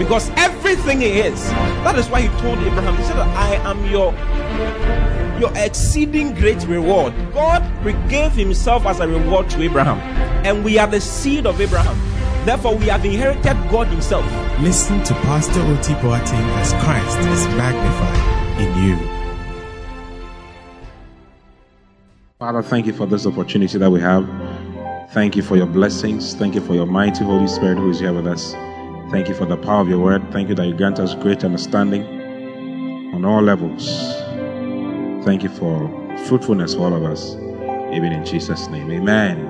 Because everything He is, that is why He told Abraham, He said, I am your your exceeding great reward. God gave Himself as a reward to Abraham, and we are the seed of Abraham. Therefore, we have inherited God Himself. Listen to Pastor Oti Boateng as Christ is magnified in you. Father, thank you for this opportunity that we have. Thank you for your blessings. Thank you for your mighty Holy Spirit who is here with us. Thank you for the power of your word. Thank you that you grant us great understanding on all levels. Thank you for fruitfulness for all of us, even in Jesus' name. Amen.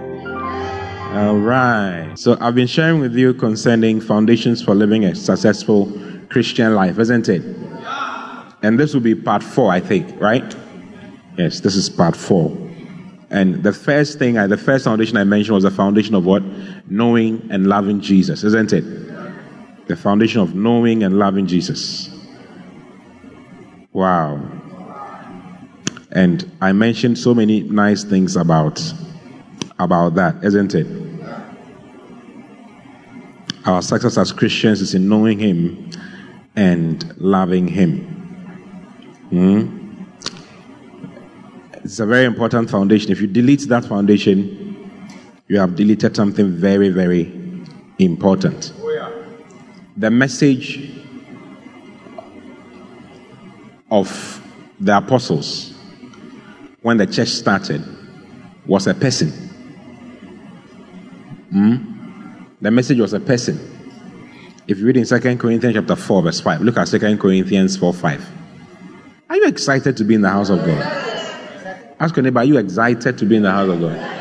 All right. So I've been sharing with you concerning foundations for living a successful Christian life, isn't it? And this will be part four, I think, right? Yes, this is part four. And the first thing, the first foundation I mentioned was the foundation of what? Knowing and loving Jesus, isn't it? The foundation of knowing and loving Jesus. Wow. And I mentioned so many nice things about about that, isn't it? Our success as Christians is in knowing Him and loving Him. Hmm? It's a very important foundation. If you delete that foundation, you have deleted something very, very important. The message of the apostles when the church started was a person. Hmm? The message was a person. If you read in 2 Corinthians chapter 4, verse 5, look at 2 Corinthians 4 5. Are you excited to be in the house of God? Ask your neighbor, are you excited to be in the house of God?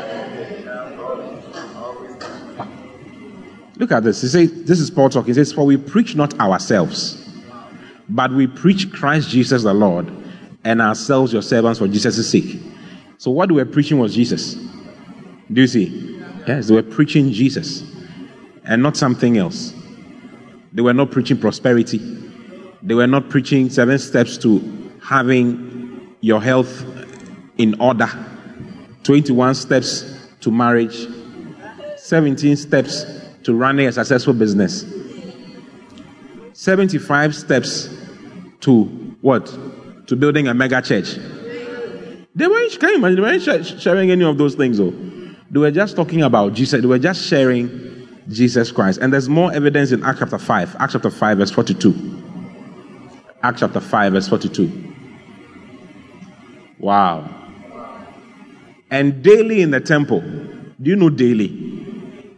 Look at this. He says, This is Paul talking. He says, For we preach not ourselves, but we preach Christ Jesus the Lord, and ourselves your servants for Jesus' sake. So, what we were preaching was Jesus. Do you see? Yes, they were preaching Jesus and not something else. They were not preaching prosperity. They were not preaching seven steps to having your health in order, 21 steps to marriage, 17 steps to running a successful business, 75 steps to what? To building a mega church. They weren't, can you imagine? They weren't sharing any of those things, though. They were just talking about Jesus. They were just sharing Jesus Christ. And there's more evidence in Acts chapter 5. Acts chapter 5, verse 42. Acts chapter 5, verse 42. Wow. And daily in the temple. Do you know daily?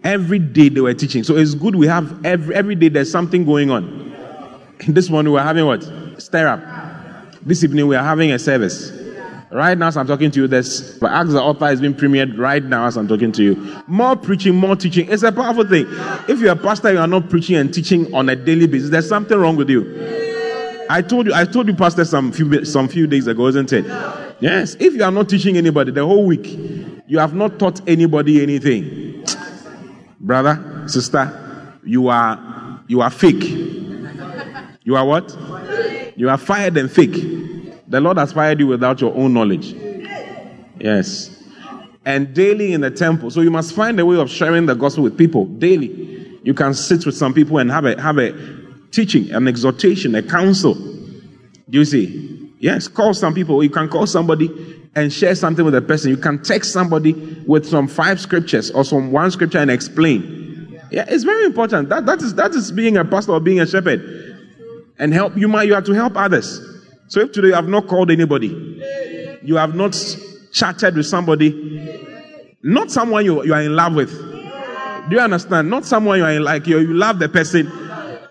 Every day they were teaching. So it's good we have every, every day there's something going on. This morning we're having what? Stir up. This evening we are having a service. Right now, as I'm talking to you, this but Acts the author is being premiered right now as I'm talking to you. More preaching, more teaching. It's a powerful thing. If you're a pastor, you are not preaching and teaching on a daily basis. There's something wrong with you. I told you, I told you, pastor, some few some few days ago, isn't it? Yes. If you are not teaching anybody the whole week, you have not taught anybody anything. Brother, sister, you are you are fake. You are what? You are fired and fake. The Lord has fired you without your own knowledge. Yes. And daily in the temple. So you must find a way of sharing the gospel with people daily. You can sit with some people and have a have a teaching, an exhortation, a counsel. Do you see? Yes, call some people. You can call somebody and share something with a person. You can text somebody with some five scriptures or some one scripture and explain. Yeah, it's very important. That, that, is, that is being a pastor or being a shepherd. And help you might you have to help others. So if today you have not called anybody, you have not chatted with somebody, not someone you, you are in love with. Do you understand? Not someone you are in like you, you love the person,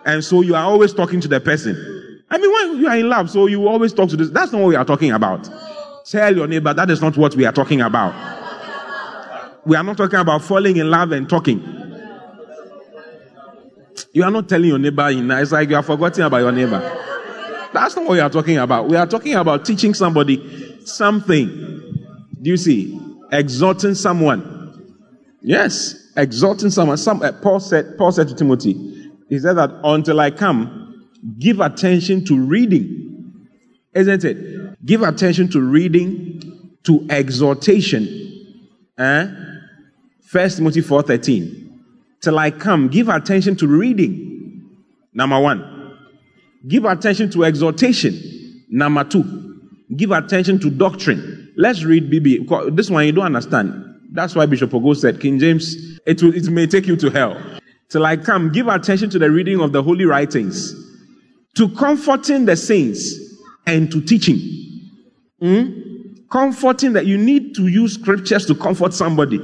and so you are always talking to the person. I mean, when you are in love, so you always talk to this. That's not what we are talking about. Tell your neighbor that is not what we are talking about. We are not talking about falling in love and talking. You are not telling your neighbor in it's like you are forgetting about your neighbor. That's not what we are talking about. We are talking about teaching somebody something. Do you see? Exhorting someone. Yes, exhorting someone. Some, uh, Paul said. Paul said to Timothy, he said that until I come, give attention to reading, isn't it? Give attention to reading, to exhortation. Eh? First Timothy four thirteen. Till I come, give attention to reading. Number one. Give attention to exhortation. Number two. Give attention to doctrine. Let's read BB. This one you don't understand. That's why Bishop Ogo said, King James, it, will, it may take you to hell. Till I come, give attention to the reading of the holy writings, to comforting the saints, and to teaching. Hmm? Comforting that you need to use scriptures to comfort somebody.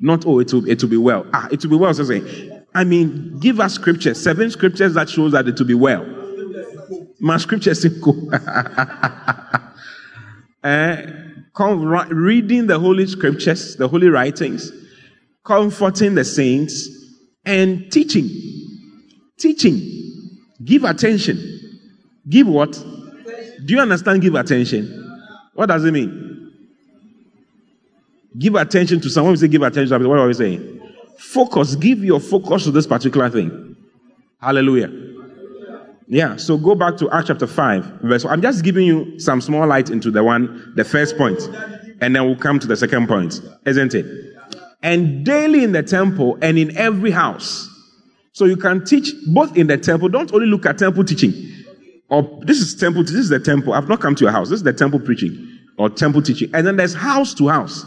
Not, oh, it will, it will be well. Ah, it will be well. So say, I mean, give us scriptures, seven scriptures that shows that it will be well. My scripture simple. uh, reading the holy scriptures, the holy writings, comforting the saints, and teaching. Teaching. Give attention. Give what? Do you understand give attention? What does it mean? Give attention to someone. We say give attention to what are we saying? Focus. Give your focus to this particular thing. Hallelujah. Yeah, so go back to Acts chapter 5, verse. I'm just giving you some small light into the one, the first point, and then we'll come to the second point, isn't it? And daily in the temple and in every house. So you can teach both in the temple. Don't only look at temple teaching. Or this is temple, this is the temple. I've not come to your house. This is the temple preaching or temple teaching. And then there's house to house.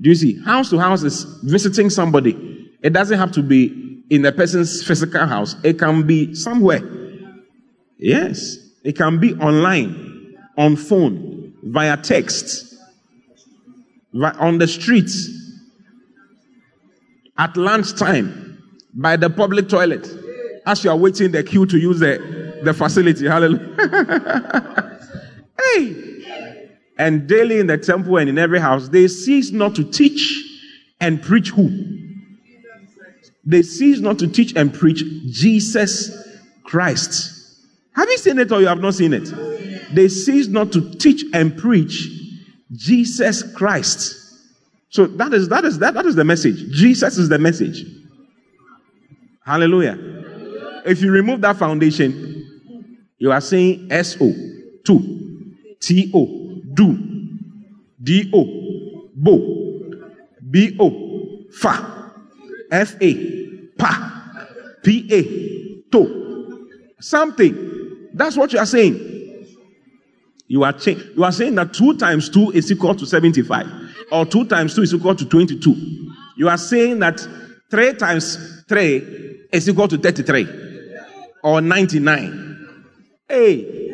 Do you see? House to house is visiting somebody. It doesn't have to be in the person's physical house. It can be somewhere. Yes. It can be online, on phone, via text, on the streets, at lunchtime, by the public toilet, as you are waiting the queue to use the, the facility. Hallelujah. hey! And daily in the temple and in every house, they cease not to teach and preach who? They cease not to teach and preach Jesus Christ. Have you seen it or you have not seen it? They cease not to teach and preach Jesus Christ. So that is that is that, that is the message. Jesus is the message. Hallelujah. If you remove that foundation, you are saying S O two. T O do. D O bo. B O fa. F A pa. P A to. Something. That's what you are saying. You are, cha- you are saying that 2 times 2 is equal to 75, or 2 times 2 is equal to 22. You are saying that 3 times 3 is equal to 33, or 99. Hey,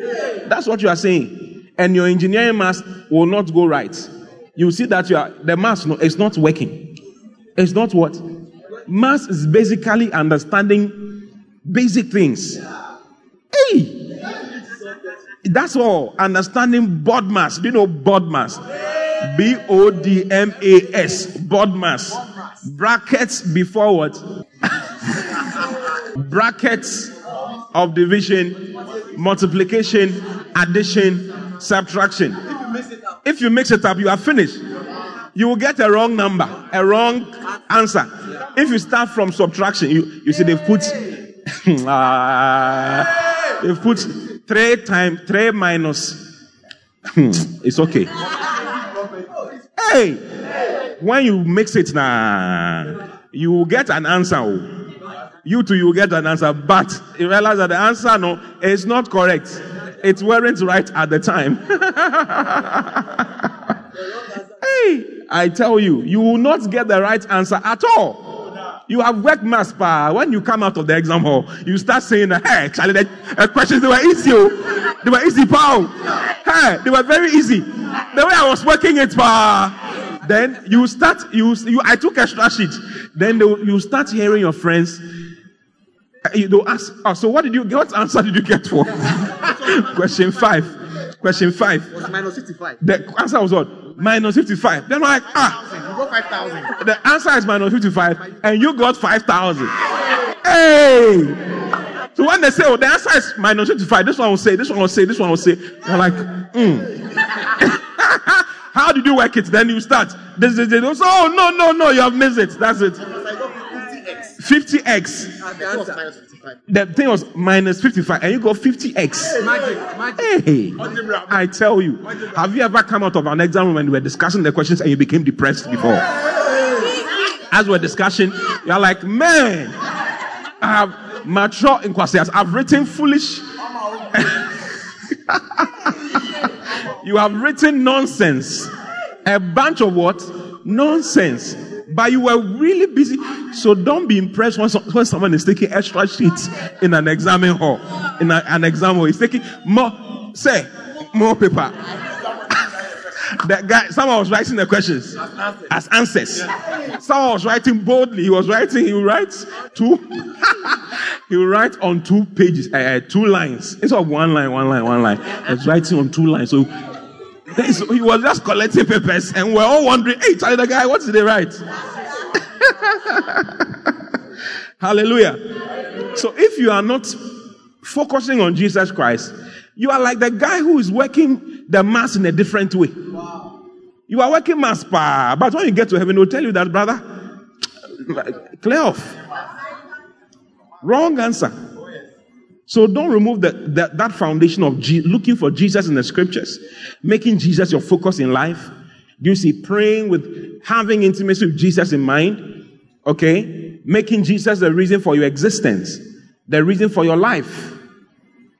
that's what you are saying. And your engineering math will not go right. You see that you are, the math no, is not working. It's not what? Math is basically understanding basic things. Hey! That's all. Understanding BODMAS. Do you know BODMAS? B O D M A S. BODMAS. Brackets before what? Brackets of division, multiplication, addition, subtraction. If you mix it up, you are finished. You will get a wrong number, a wrong answer. If you start from subtraction, you, you see they've put, uh, they've put Three times, three minus. Hmm, it's okay. Hey! When you mix it now, you will get an answer. Oh. You too, you get an answer. But you realize that the answer no is not correct. It weren't right at the time. hey! I tell you, you will not get the right answer at all. You have worked maths, pa. When you come out of the exam hall, you start saying, hey, Charlie, the questions, they were easy. Oh. They were easy, pa. Oh. Hey, they were very easy. The way I was working it, pa. Then you start, you, you I took extra sheet. Then they, you start hearing your friends. Uh, you don't ask, oh, so what did you, what answer did you get for? Question five. Question five. Was minus 65. The answer was what? minus 55. Then I'm like, ah. You got 5,000. The answer is minus 55, and you got 5,000. Hey! So when they say, oh, the answer is minus 55, this one will say, this one will say, this one will say, you're like, hmm. How did you work it? Then you start. This, this, this. So, oh, no, no, no, you have missed it. That's it. 50x. The thing was minus 55, and you got 50x. Hey, I tell you, have you ever come out of an exam when we were discussing the questions and you became depressed before? As we're discussing, you're like, man, I have mature in. I've written foolish. you have written nonsense. A bunch of what? Nonsense. But you were really busy. So don't be impressed when, when someone is taking extra sheets in an exam hall. In a, an exam hall. He's taking more, say, more paper. that guy, someone was writing the questions as answers. Someone was writing boldly. He was writing, he writes two, he will write on two pages, uh, two lines. Instead of one line, one line, one line. He's writing on two lines. So he was just collecting papers and we're all wondering, hey, tell the guy, what did they write? Hallelujah. So if you are not focusing on Jesus Christ, you are like the guy who is working the mass in a different way. You are working mass, but when you get to heaven, will tell you that, brother, clear off. Wrong answer. So don't remove the, the, that foundation of G, looking for Jesus in the scriptures, making Jesus your focus in life. Do you see praying with having intimacy with Jesus in mind? Okay? Making Jesus the reason for your existence, the reason for your life.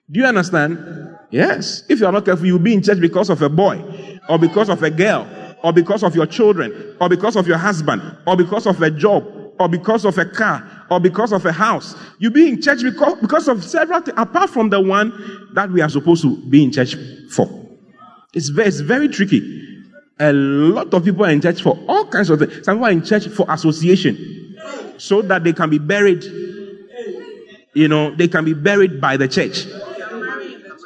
Do you understand? Yes. If you are not careful, you'll be in church because of a boy, or because of a girl, or because of your children, or because of your husband, or because of a job, or because of a car or because of a house. You'll be in church because, because of several things, apart from the one that we are supposed to be in church for. It's very, it's very tricky. A lot of people are in church for all kinds of things. Some people are in church for association so that they can be buried. You know, they can be buried by the church.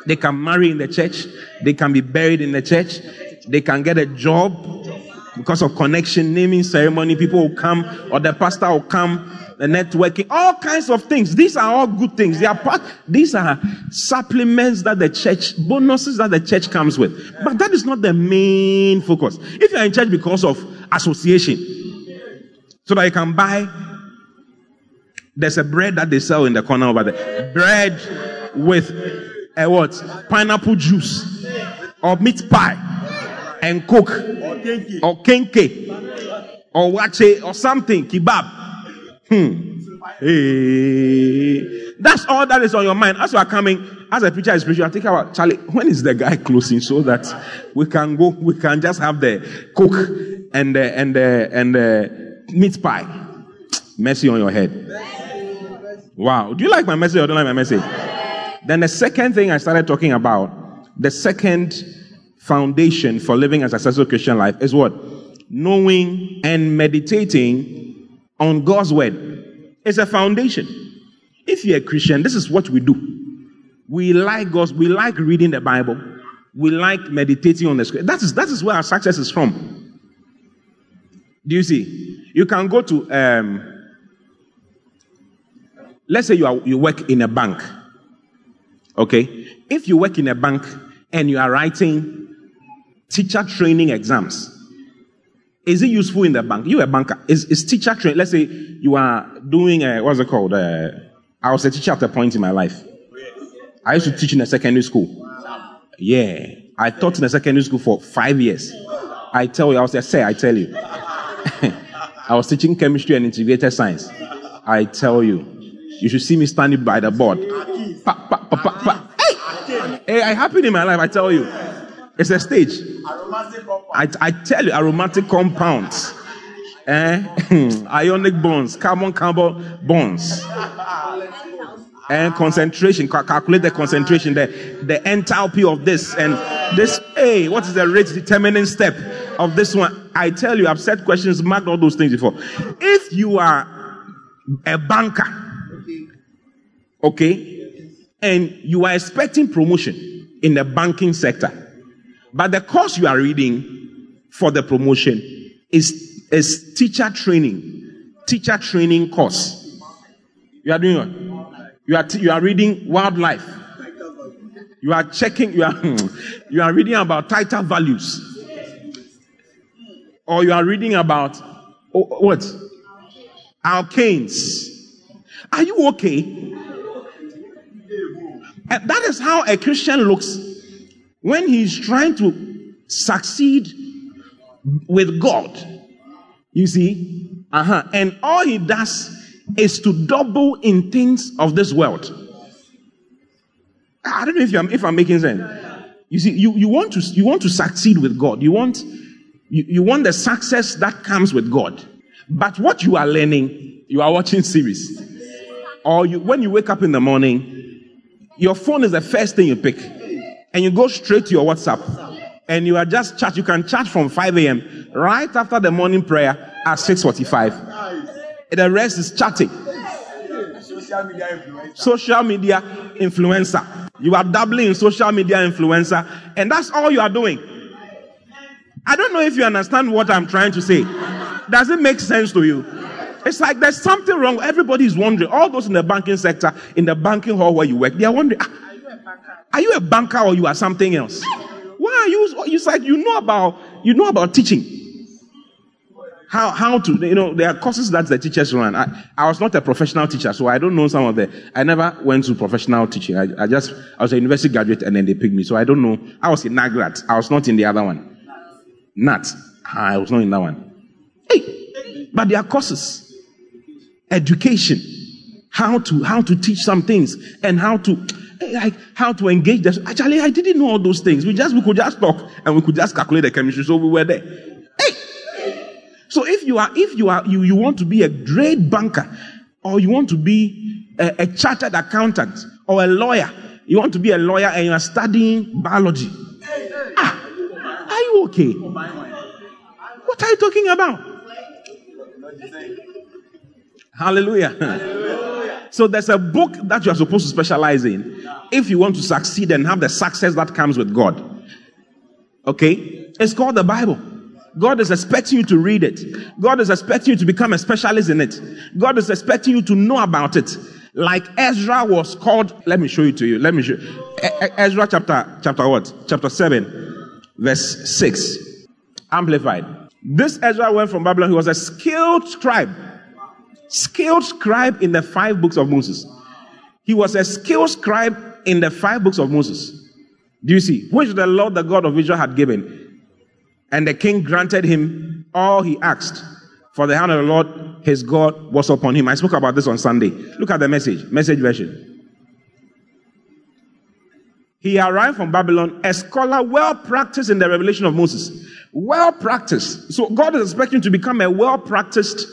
They can marry in the church. They can be buried in the church. They can get a job because of connection, naming ceremony, people will come, or the pastor will come, the networking, all kinds of things. These are all good things. They are part, these are supplements that the church, bonuses that the church comes with. But that is not the main focus. If you are in church because of association, so that you can buy, there's a bread that they sell in the corner over there. Bread with a what? Pineapple juice or meat pie and cook or kenkey or waakye or something, kebab. Hmm. Hey. That's all that is on your mind. As you are coming, as a preacher is preaching, I think about Charlie, when is the guy closing so that we can go, we can just have the cook and the, and the, and the meat pie. Mercy on your head. Wow. Do you like my message or don't like my message? Then the second thing I started talking about, the second foundation for living a successful Christian life is what? Knowing and meditating on God's word. It's a foundation. If you're a Christian, this is what we do. We like God's, we like reading the Bible. We like meditating on the scripture. That is, that is where our success is from. Do you see? You can go to, um, let's say you, are, you work in a bank. Okay? If you work in a bank and you are writing teacher training exams. Is it useful in the bank? You're a banker. Is, is teacher training? Let's say you are doing a, what's it called? Uh, I was a teacher at a point in my life. I used to teach in a secondary school. Yeah. I taught in a secondary school for five years. I tell you, I was there, say, I tell you. I was teaching chemistry and integrated science. I tell you, you should see me standing by the board. Pa, pa, pa, hey! hey, I happened in my life, I tell you. It's a stage. I, I tell you, aromatic compounds. Eh? Ionic bonds, carbon carbon bonds. And concentration, calculate the concentration, the, the enthalpy of this and this. Hey, what is the rate determining step of this one? I tell you, I've said questions, marked all those things before. If you are a banker, okay, and you are expecting promotion in the banking sector, but the course you are reading for the promotion is, is teacher training. Teacher training course. You are doing what? You are, t- you are reading wildlife. You are checking, you are, you are reading about titre values. Or you are reading about what? Alkanes. Are you okay? And that is how a Christian looks when he's trying to succeed with God. You see? Uh-huh. And all he does is to double in things of this world. I don't know if I'm, if I'm making sense. You see, you, you, want to, you want to succeed with God. You want, you, you want the success that comes with God. But what you are learning, you are watching series. Or you, when you wake up in the morning, your phone is the first thing you pick. And you go straight to your WhatsApp. And you are just chat. You can chat from 5 a.m. right after the morning prayer at 6.45. The rest is chatting. Social media influencer. Social media influencer. You are doubling in social media influencer, and that's all you are doing. I don't know if you understand what I'm trying to say. Does it make sense to you? It's like there's something wrong. Everybody is wondering. All those in the banking sector, in the banking hall where you work, they are wondering, ah, are you a banker or you are something else? Why are you? It's like you know about you know about teaching how, how to, you know, there are courses that the teachers run. I, I was not a professional teacher, so I don't know some of the, I never went to professional teaching. I, I just, I was a university graduate and then they picked me. So I don't know. I was in NAGRAT. I was not in the other one. Not. I was not in that one. Hey, but there are courses. Education. How to, how to teach some things and how to, like how to engage them. Actually, I didn't know all those things. We just, we could just talk and we could just calculate the chemistry. So we were there. Hey! So if you are, if you are, you, you want to be a great banker, or you want to be a, a chartered accountant, or a lawyer, you want to be a lawyer and you are studying biology. Are you okay? What are you talking about? Hallelujah. So there's a book that you are supposed to specialize in if you want to succeed and have the success that comes with God. Okay? It's called the Bible. God is expecting you to read it. God is expecting you to become a specialist in it. God is expecting you to know about it. Like Ezra was called, let me show you to you. Let me show. Ezra chapter, chapter what? Chapter 7, verse 6. Amplified. This Ezra went from Babylon. He was a skilled scribe. Skilled scribe in the five books of Moses. He was a skilled scribe in the five books of Moses. Do you see? Which the Lord, the God of Israel, had given. And the king granted him all he asked, for the hand of the Lord his God was upon him. I spoke about this on Sunday. Look at the message, message version. He arrived from Babylon, a scholar well practiced in the revelation of Moses. Well practiced. So God is expecting to become a well practiced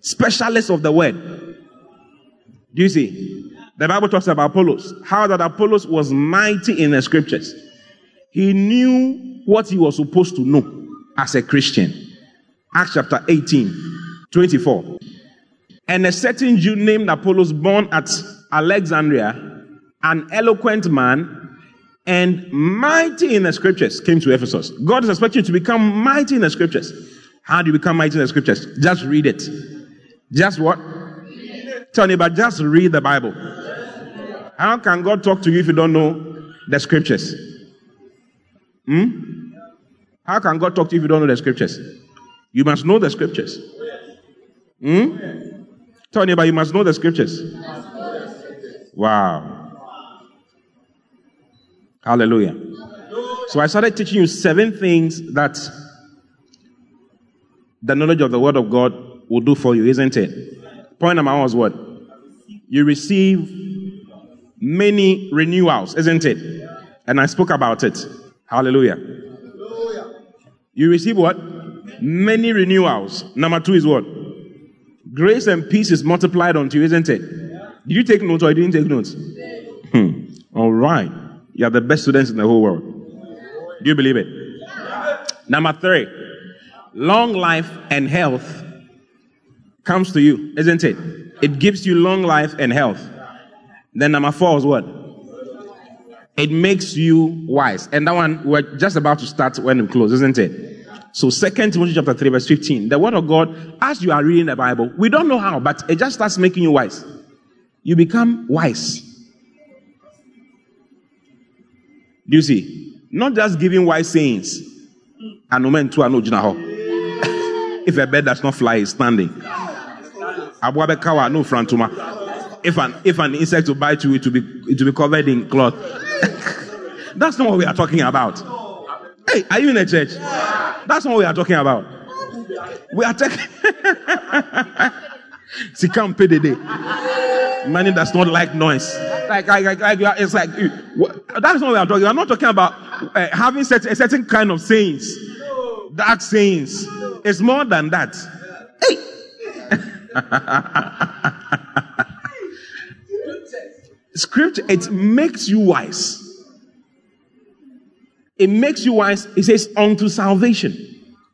specialist of the word. Do you see? The Bible talks about Apollos. How that Apollos was mighty in the scriptures. He knew what he was supposed to know as a Christian. Acts chapter 18, 24. And a certain Jew named Apollos, born at Alexandria, an eloquent man and mighty in the scriptures, came to Ephesus. God is expecting you to become mighty in the scriptures. How do you become mighty in the scriptures? Just read it. Just what? Tell me, but just read the Bible. How can God talk to you if you don't know the scriptures? Hmm? How can God talk to you if you don't know the scriptures? You must know the scriptures. Hmm? Tell anybody you must know the scriptures. Wow. Hallelujah. So I started teaching you seven things that the knowledge of the word of God will do for you, isn't it? Point number one was what? You receive many renewals, isn't it? And I spoke about it. Hallelujah. You receive what? Many renewals. Number two is what? Grace and peace is multiplied unto you, isn't it? Did you take notes or you didn't take notes? Hmm. All right. You are the best students in the whole world. Do you believe it? Number three, long life and health comes to you, isn't it? It gives you long life and health. Then number four is what? it makes you wise. And that one, we're just about to start when we close, isn't it? So, Second Timothy chapter 3, verse 15. The word of God, as you are reading the Bible, we don't know how, but it just starts making you wise. you become wise. Do you see? Not just giving wise sayings. And no man to no If a bird does not fly, is standing. Abuabekawa no frantuma. If an if an insect will bite you, it will be it will be covered in cloth. That's not what we are talking about. Hey, are you in a church? That's not what we are talking about. We are pay the day. Money does not like noise. Like, like, like, like it's like that's not what are talking. Are not talking about uh, having set, a certain kind of sayings, dark sayings. It's more than that. Hey. Scripture it makes you wise. It makes you wise. It says unto salvation.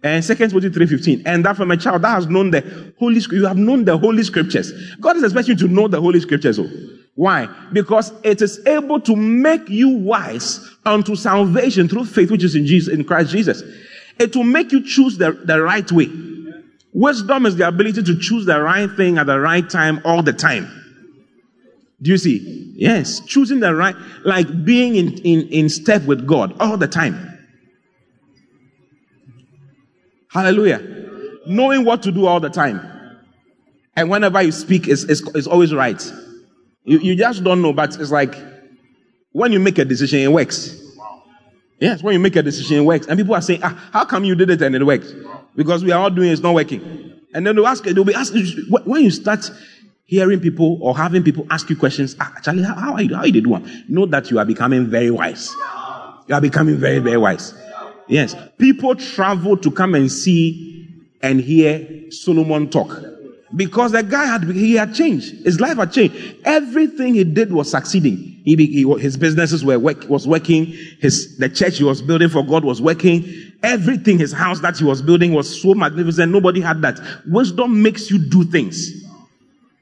And Second Timothy 3.15. And that from a child that has known the Holy you have known the Holy Scriptures. God is expecting you to know the Holy Scriptures. Oh. Why? Because it is able to make you wise unto salvation through faith, which is in Jesus, in Christ Jesus. It will make you choose the, the right way. Wisdom is the ability to choose the right thing at the right time all the time. Do you see? Yes. Choosing the right, like being in, in, in step with God all the time. Hallelujah. Knowing what to do all the time. And whenever you speak, it's, it's, it's always right. You, you just don't know, but it's like when you make a decision, it works. Yes, when you make a decision, it works. And people are saying, ah, how come you did it and it worked? Because we are all doing it, it's not working. And then they'll ask, they'll be asking, when you start hearing people or having people ask you questions, ah, how, how are you, how are you doing? Know that you are becoming very wise. You are becoming very, very wise. Yes. People travel to come and see and hear Solomon talk. Because the guy had, he had changed. His life had changed. Everything he did was succeeding. He, he, his businesses were work, was working. His, the church he was building for God was working. Everything, his house that he was building was so magnificent. Nobody had that. Wisdom makes you do things.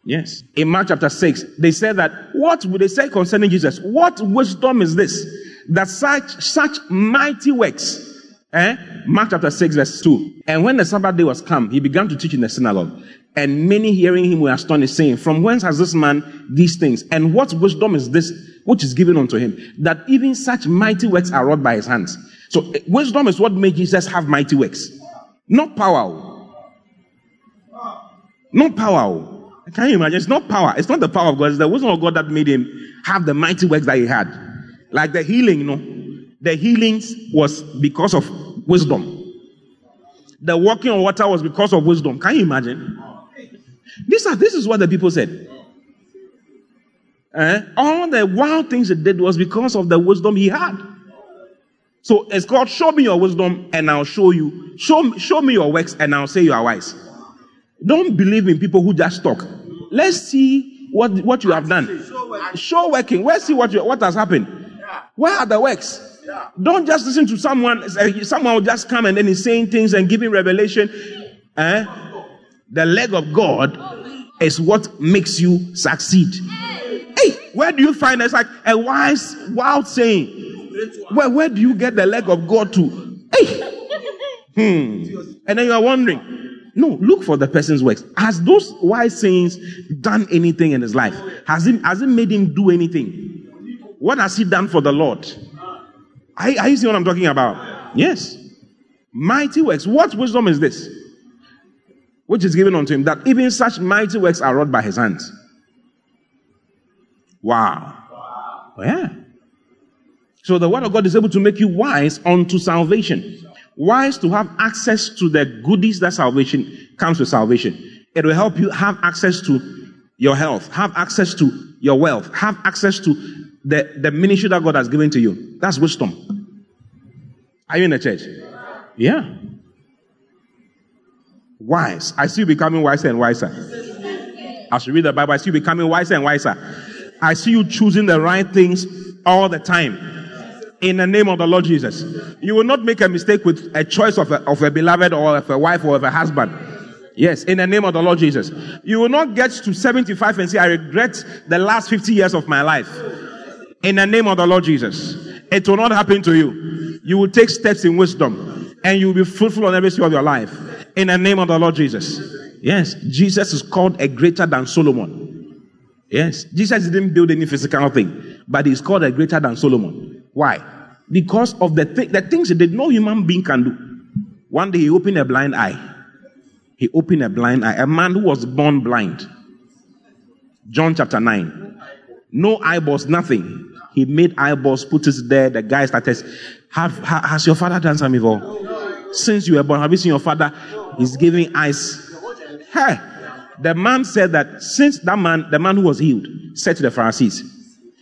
Yes. In Mark chapter 6, they said that, what would they say concerning Jesus? What wisdom is this? That such, such mighty works Eh? Mark chapter 6, verse 2. And when the Sabbath day was come, he began to teach in the synagogue. And many hearing him were astonished, saying, From whence has this man these things? And what wisdom is this which is given unto him? That even such mighty works are wrought by his hands. So eh, wisdom is what made Jesus have mighty works. Not power. Not power. Can you imagine? It's not power. It's not the power of God. It's the wisdom of God that made him have the mighty works that he had. Like the healing, you know. The healings was because of wisdom. The walking on water was because of wisdom. Can you imagine? This, is what the people said. Eh? All the wild things he did was because of the wisdom he had. So it's called show me your wisdom and I'll show you. Show, show me your works and I'll say you are wise. Don't believe in people who just talk. Let's see what, what you have done. Show working. Let's see what, you, what has happened. Where are the works? Don't just listen to someone. Someone will just come and then he's saying things and giving revelation. Eh? The leg of God is what makes you succeed. Hey, where do you find it's like a wise, wild saying? Where, where do you get the leg of God to? Hey, hmm. And then you are wondering, no, look for the person's works. Has those wise sayings done anything in his life? Has it, has it made him do anything? What has he done for the Lord? Are, are you seeing what I'm talking about? Yes. Mighty works. What wisdom is this? Which is given unto him that even such mighty works are wrought by his hands. Wow. wow. Yeah. So the word of God is able to make you wise unto salvation. Wise to have access to the goodies that salvation comes with salvation. It will help you have access to your health, have access to your wealth, have access to the, the ministry that God has given to you. That's wisdom. Are you in the church? Yeah. Wise. I see you becoming wiser and wiser. As you read the Bible, I see you becoming wiser and wiser. I see you choosing the right things all the time. In the name of the Lord Jesus. You will not make a mistake with a choice of a, of a beloved or of a wife or of a husband. Yes, in the name of the Lord Jesus. You will not get to 75 and say, I regret the last 50 years of my life. In the name of the Lord Jesus. It will not happen to you. You will take steps in wisdom and you will be fruitful on every sphere of your life. In the name of the Lord Jesus. Yes, Jesus is called a greater than Solomon. Yes. Jesus didn't build any physical thing, but he's called a greater than Solomon. Why? Because of the, th- the things that no human being can do. One day he opened a blind eye. He opened a blind eye. A man who was born blind. John chapter 9. No eyeballs, nothing. He made eyeballs, put it there. The guy started. Have, ha, has your father done something before? Since you were born, have you seen your father? He's giving eyes. Hey, the man said that since that man, the man who was healed, said to the Pharisees,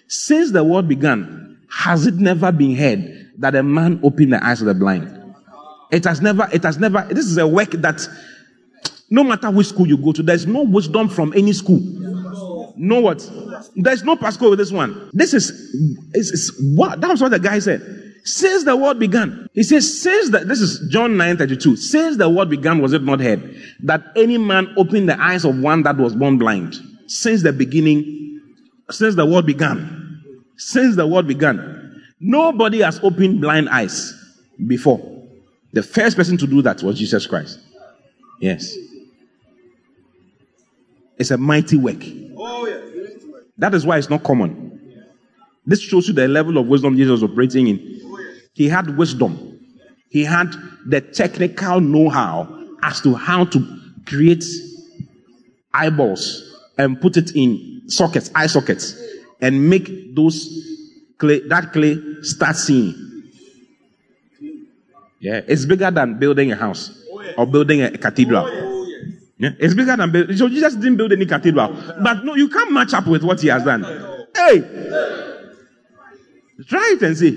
since the world began, has it never been heard that a man opened the eyes of the blind? It has never, it has never, this is a work that no matter which school you go to, there's no wisdom from any school. No what? There's no Pascal with this one. This is, is, is what that was what the guy said. Since the world began, he says, since that this is John 9 32. Since the world began, was it not heard that any man opened the eyes of one that was born blind? Since the beginning, since the world began, since the world began, nobody has opened blind eyes before. The first person to do that was Jesus Christ. Yes. It's a mighty work. That is why it's not common. This shows you the level of wisdom Jesus was operating in. He had wisdom. He had the technical know-how as to how to create eyeballs and put it in sockets, eye sockets, and make those clay, that clay start seeing. Yeah, it's bigger than building a house or building a, cathedral. Yeah, it's bigger than building. So Jesus didn't build any cathedral, but no, you can't match up with what he has done. Hey, try it and see.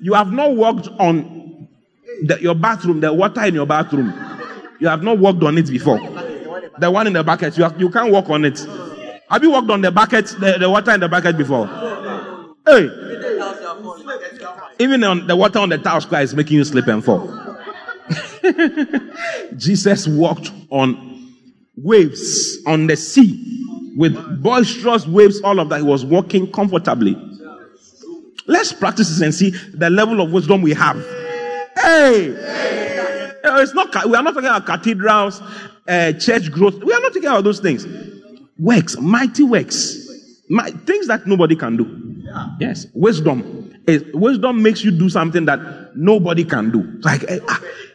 You have not walked on the, your bathroom, the water in your bathroom. You have not walked on it before. The one in the bucket, you, have, you can't walk on it. Have you walked on the bucket, the, the water in the bucket before? Hey. Even on the water on the tile square is making you slip and fall. Jesus walked on waves on the sea with boisterous waves, all of that. He was walking comfortably. Let's practice this and see the level of wisdom we have. Hey! It's not, we are not talking about cathedrals, uh, church growth. We are not talking about those things. Works, mighty works. My, things that nobody can do. Yes. Wisdom. Is, wisdom makes you do something that nobody can do. Like, uh,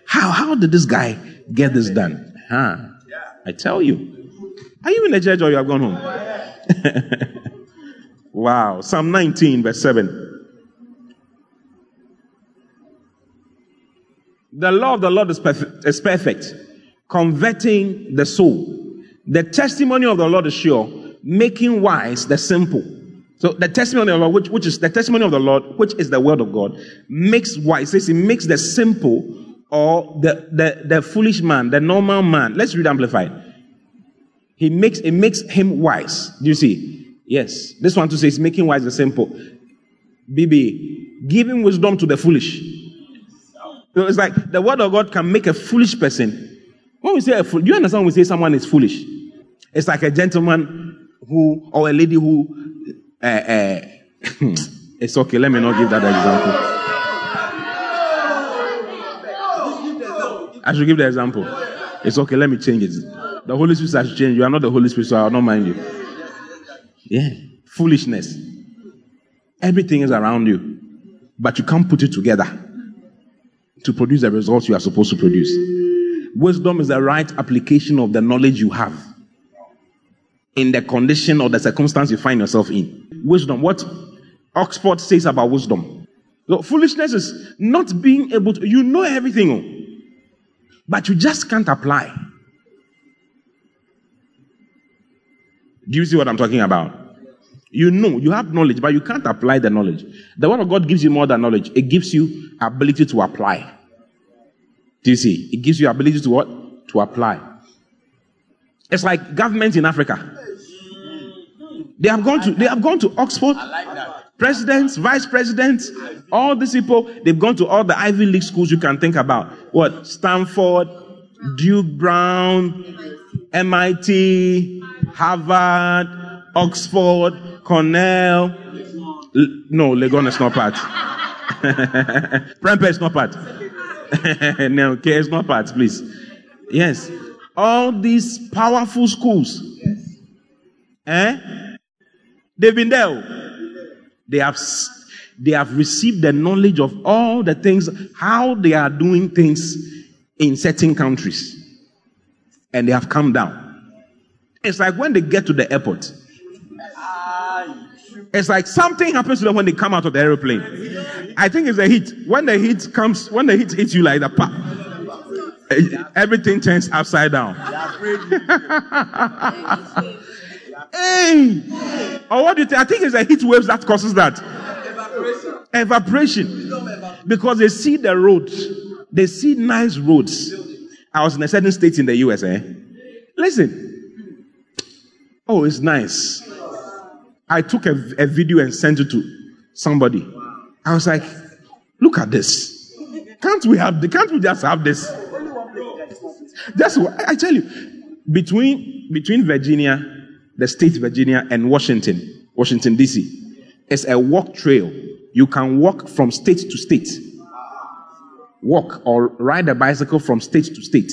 how, how did this guy get this done? Huh? I tell you. Are you in the church or you have gone home? wow. Psalm 19, verse 7. The law of the Lord is perfect, is perfect, converting the soul. The testimony of the Lord is sure, making wise the simple. So the testimony of the Lord, which, which is the testimony of the Lord, which is the word of God, makes wise. It makes the simple or the, the, the foolish man, the normal man. Let's read amplified. He makes it makes him wise. Do you see? Yes. This one to say is making wise the simple. BB, giving wisdom to the foolish. So it's like the word of God can make a foolish person. When we say a fool, do you understand when we say someone is foolish? It's like a gentleman who or a lady who uh, uh, it's okay, let me not give that example. I should give the example. It's okay, let me change it. The Holy Spirit has changed. You are not the Holy Spirit, so I will not mind you. Yeah. Foolishness. Everything is around you, but you can't put it together to produce the results you are supposed to produce. Wisdom is the right application of the knowledge you have in the condition or the circumstance you find yourself in. Wisdom, what Oxford says about wisdom. So foolishness is not being able to, you know everything, oh, but you just can't apply. Do you see what I'm talking about? You know, you have knowledge, but you can't apply the knowledge. The word of God gives you more than knowledge. It gives you ability to apply. Do you see? It gives you ability to what? To apply. It's like government in Africa. They have gone to they have gone to Oxford. Presidents, vice presidents, all these people, they've gone to all the Ivy League schools you can think about. What? Stanford, Duke Brown, MIT, Harvard, Oxford, Cornell. L- no, Legon is not part. Prempeh is not part. no, K is not part, please. Yes. All these powerful schools. Yes. Eh? They've been there. They have, they have received the knowledge of all the things, how they are doing things in certain countries. And they have come down. It's like when they get to the airport. It's like something happens to them when they come out of the aeroplane. I think it's the heat. When the heat comes, when the heat hits you like the pop, everything turns upside down. hey! Or what do you think? I think it's the heat waves that causes that. Evaporation. Evaporation. Because they see the roads. They see nice roads. I was in a certain state in the US, eh? Listen. Oh, it's nice. I took a, a video and sent it to somebody. I was like, look at this. Can't we have the, can't we just have this? That's what I tell you. Between between Virginia, the state Virginia, and Washington, Washington DC, it's a walk trail. You can walk from state to state. Walk or ride a bicycle from state to state.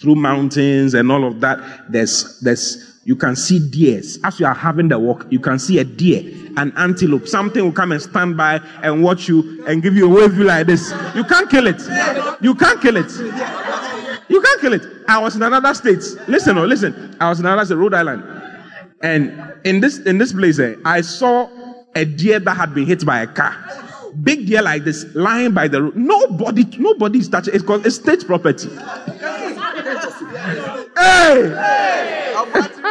Through mountains and all of that. There's there's you can see deers. As you are having the walk, you can see a deer, an antelope. Something will come and stand by and watch you and give you a wave like this. You can't kill it. You can't kill it. You can't kill it. I was in another state. Listen, oh, listen. I was in another state, Rhode Island, and in this in this place, eh, I saw a deer that had been hit by a car. Big deer like this, lying by the road. Nobody, nobody is touching. It's called it's state property. Hey!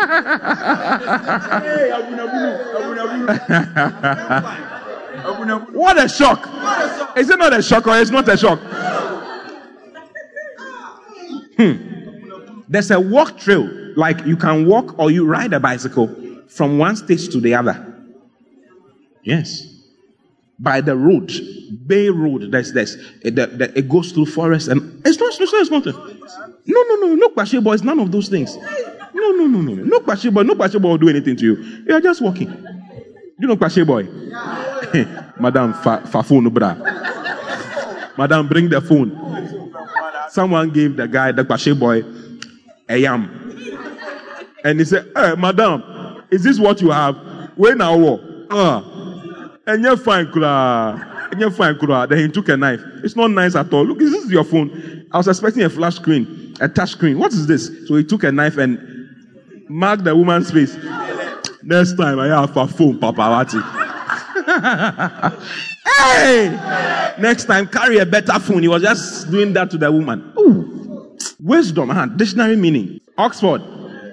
What a shock! Is it not a shock or it's not a shock? Hmm. There's a walk trail, like you can walk or you ride a bicycle from one stage to the other. Yes. By the road, Bay Road, there's this. It, the- the- it goes through forest and it's not, it's not, it's not. No, no, no, no, Kwashe boys, none of those things. No, no, no, no, no. No Kwashe boy, no Kwashe boy will do anything to you. You are just walking. You know Kwashe boy? Madam, fa, fa phone, bra. Madam, bring the phone. Someone gave the guy, the Kwashe boy, a yam. And he said, Hey, madam, is this what you have? When now what? Ah. And you're fine, kura. And you're fine, kura. Then he took a knife. It's not nice at all. Look, this is your phone. I was expecting a flash screen, a touch screen. What is this? So he took a knife and marked the woman's face. Next time I have a phone, paparazzi. hey! Next time, carry a better phone. He was just doing that to the woman. Ooh. Wisdom, huh? dictionary meaning. Oxford.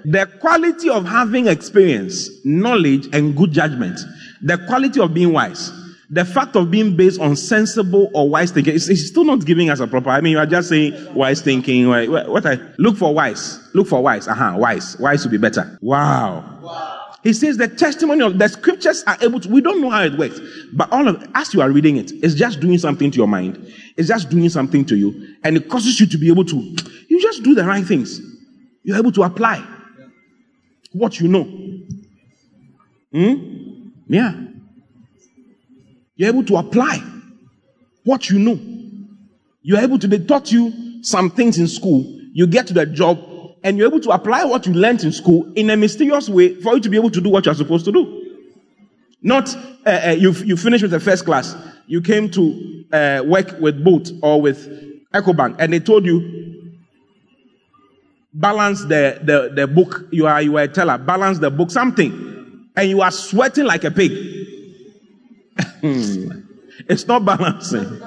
The quality of having experience, knowledge, and good judgment. The quality of being wise. The fact of being based on sensible or wise thinking. It's, it's still not giving us a proper. I mean, you are just saying wise thinking. why- What I look for wise. Look for wise. Uh huh. Wise. Wise would be better. Wow. He says the testimony of the scriptures are able to, we don't know how it works, but all of, as you are reading it, it's just doing something to your mind. It's just doing something to you, and it causes you to be able to, you just do the right things. You're able to apply what you know. Hmm? Yeah. You're able to apply what you know. You're able to, they taught you some things in school. You get to the job and you're able to apply what you learned in school in a mysterious way for you to be able to do what you're supposed to do. Not uh, uh, you, you finished with the first class, you came to uh, work with Boat or with EcoBank, and they told you balance the, the, the book. You are you are a teller, balance the book, something, and you are sweating like a pig. it's not balancing.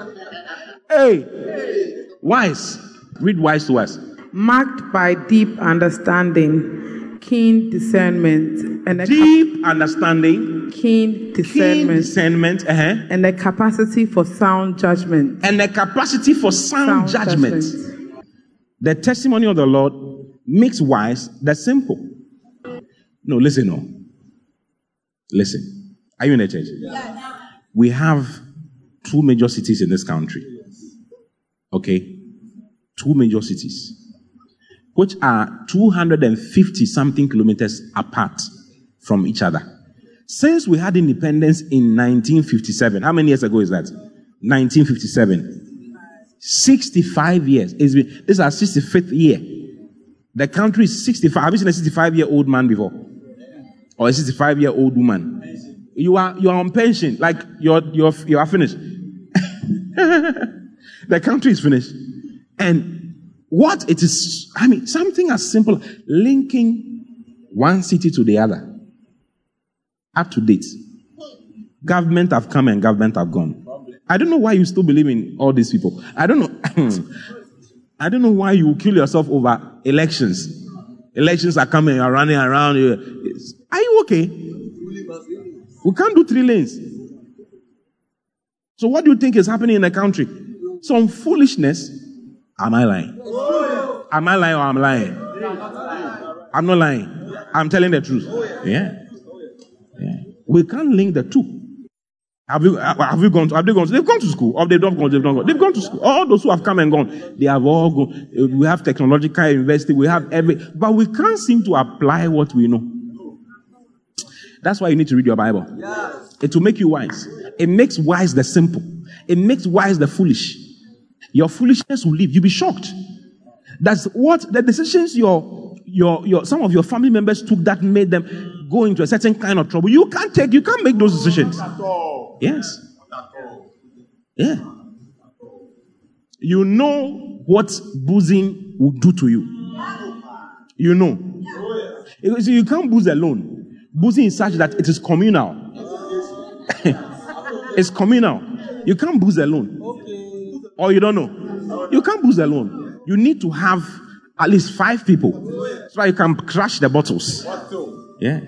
Hey, wise, read wise to us. Marked by deep understanding, keen discernment, and a cap- Deep understanding, keen keen discernment, discernment, uh-huh, and a capacity for sound judgment. and the capacity for sound, Sound judgment. judgment. The testimony of the Lord makes wise the simple. No, listen, no. Listen. Are you in a church? We have two major cities in this country. Okay? Two major cities, which are 250 something kilometers apart from each other. Since we had independence in 1957, how many years ago is that? 1957. 65 years. It's been, this is our 65th year. The country is 65. Have you seen a 65 year old man before? or a 65 year old woman. You are, you are on pension, like you're, you're, you are finished. the country is finished. And what it is, I mean, something as simple linking one city to the other. Up to date. Government have come and government have gone. I don't know why you still believe in all these people. I don't know. I don't know why you kill yourself over elections. Elections are coming, you're running around. Are you okay? We can't do three lanes. So what do you think is happening in the country? Some foolishness. Am I lying? Am I lying or I'm lying? I'm not lying. I'm telling the truth. Yeah. yeah. We can't link the two. Have you, uh, have you gone to, have they gone to, they've gone to school, or they've not gone, they've not gone. They've gone to school. All those who have come and gone, they have all gone. Uh, we have technological university, we have every, but we can't seem to apply what we know. That's why you need to read your Bible. It will make you wise. It makes wise the simple. It makes wise the foolish. Your foolishness will leave. You'll be shocked. That's what the decisions your, your, your, some of your family members took that made them go into a certain kind of trouble. You can't take, you can't make those decisions. Yes. Yeah. You know what boozing will do to you. You know. You can't booze alone. Boozing is such that it is communal. it's communal. You can't booze alone. Or you don't know. You can't booze alone. You need to have at least five people. So you can crash the bottles. Yeah.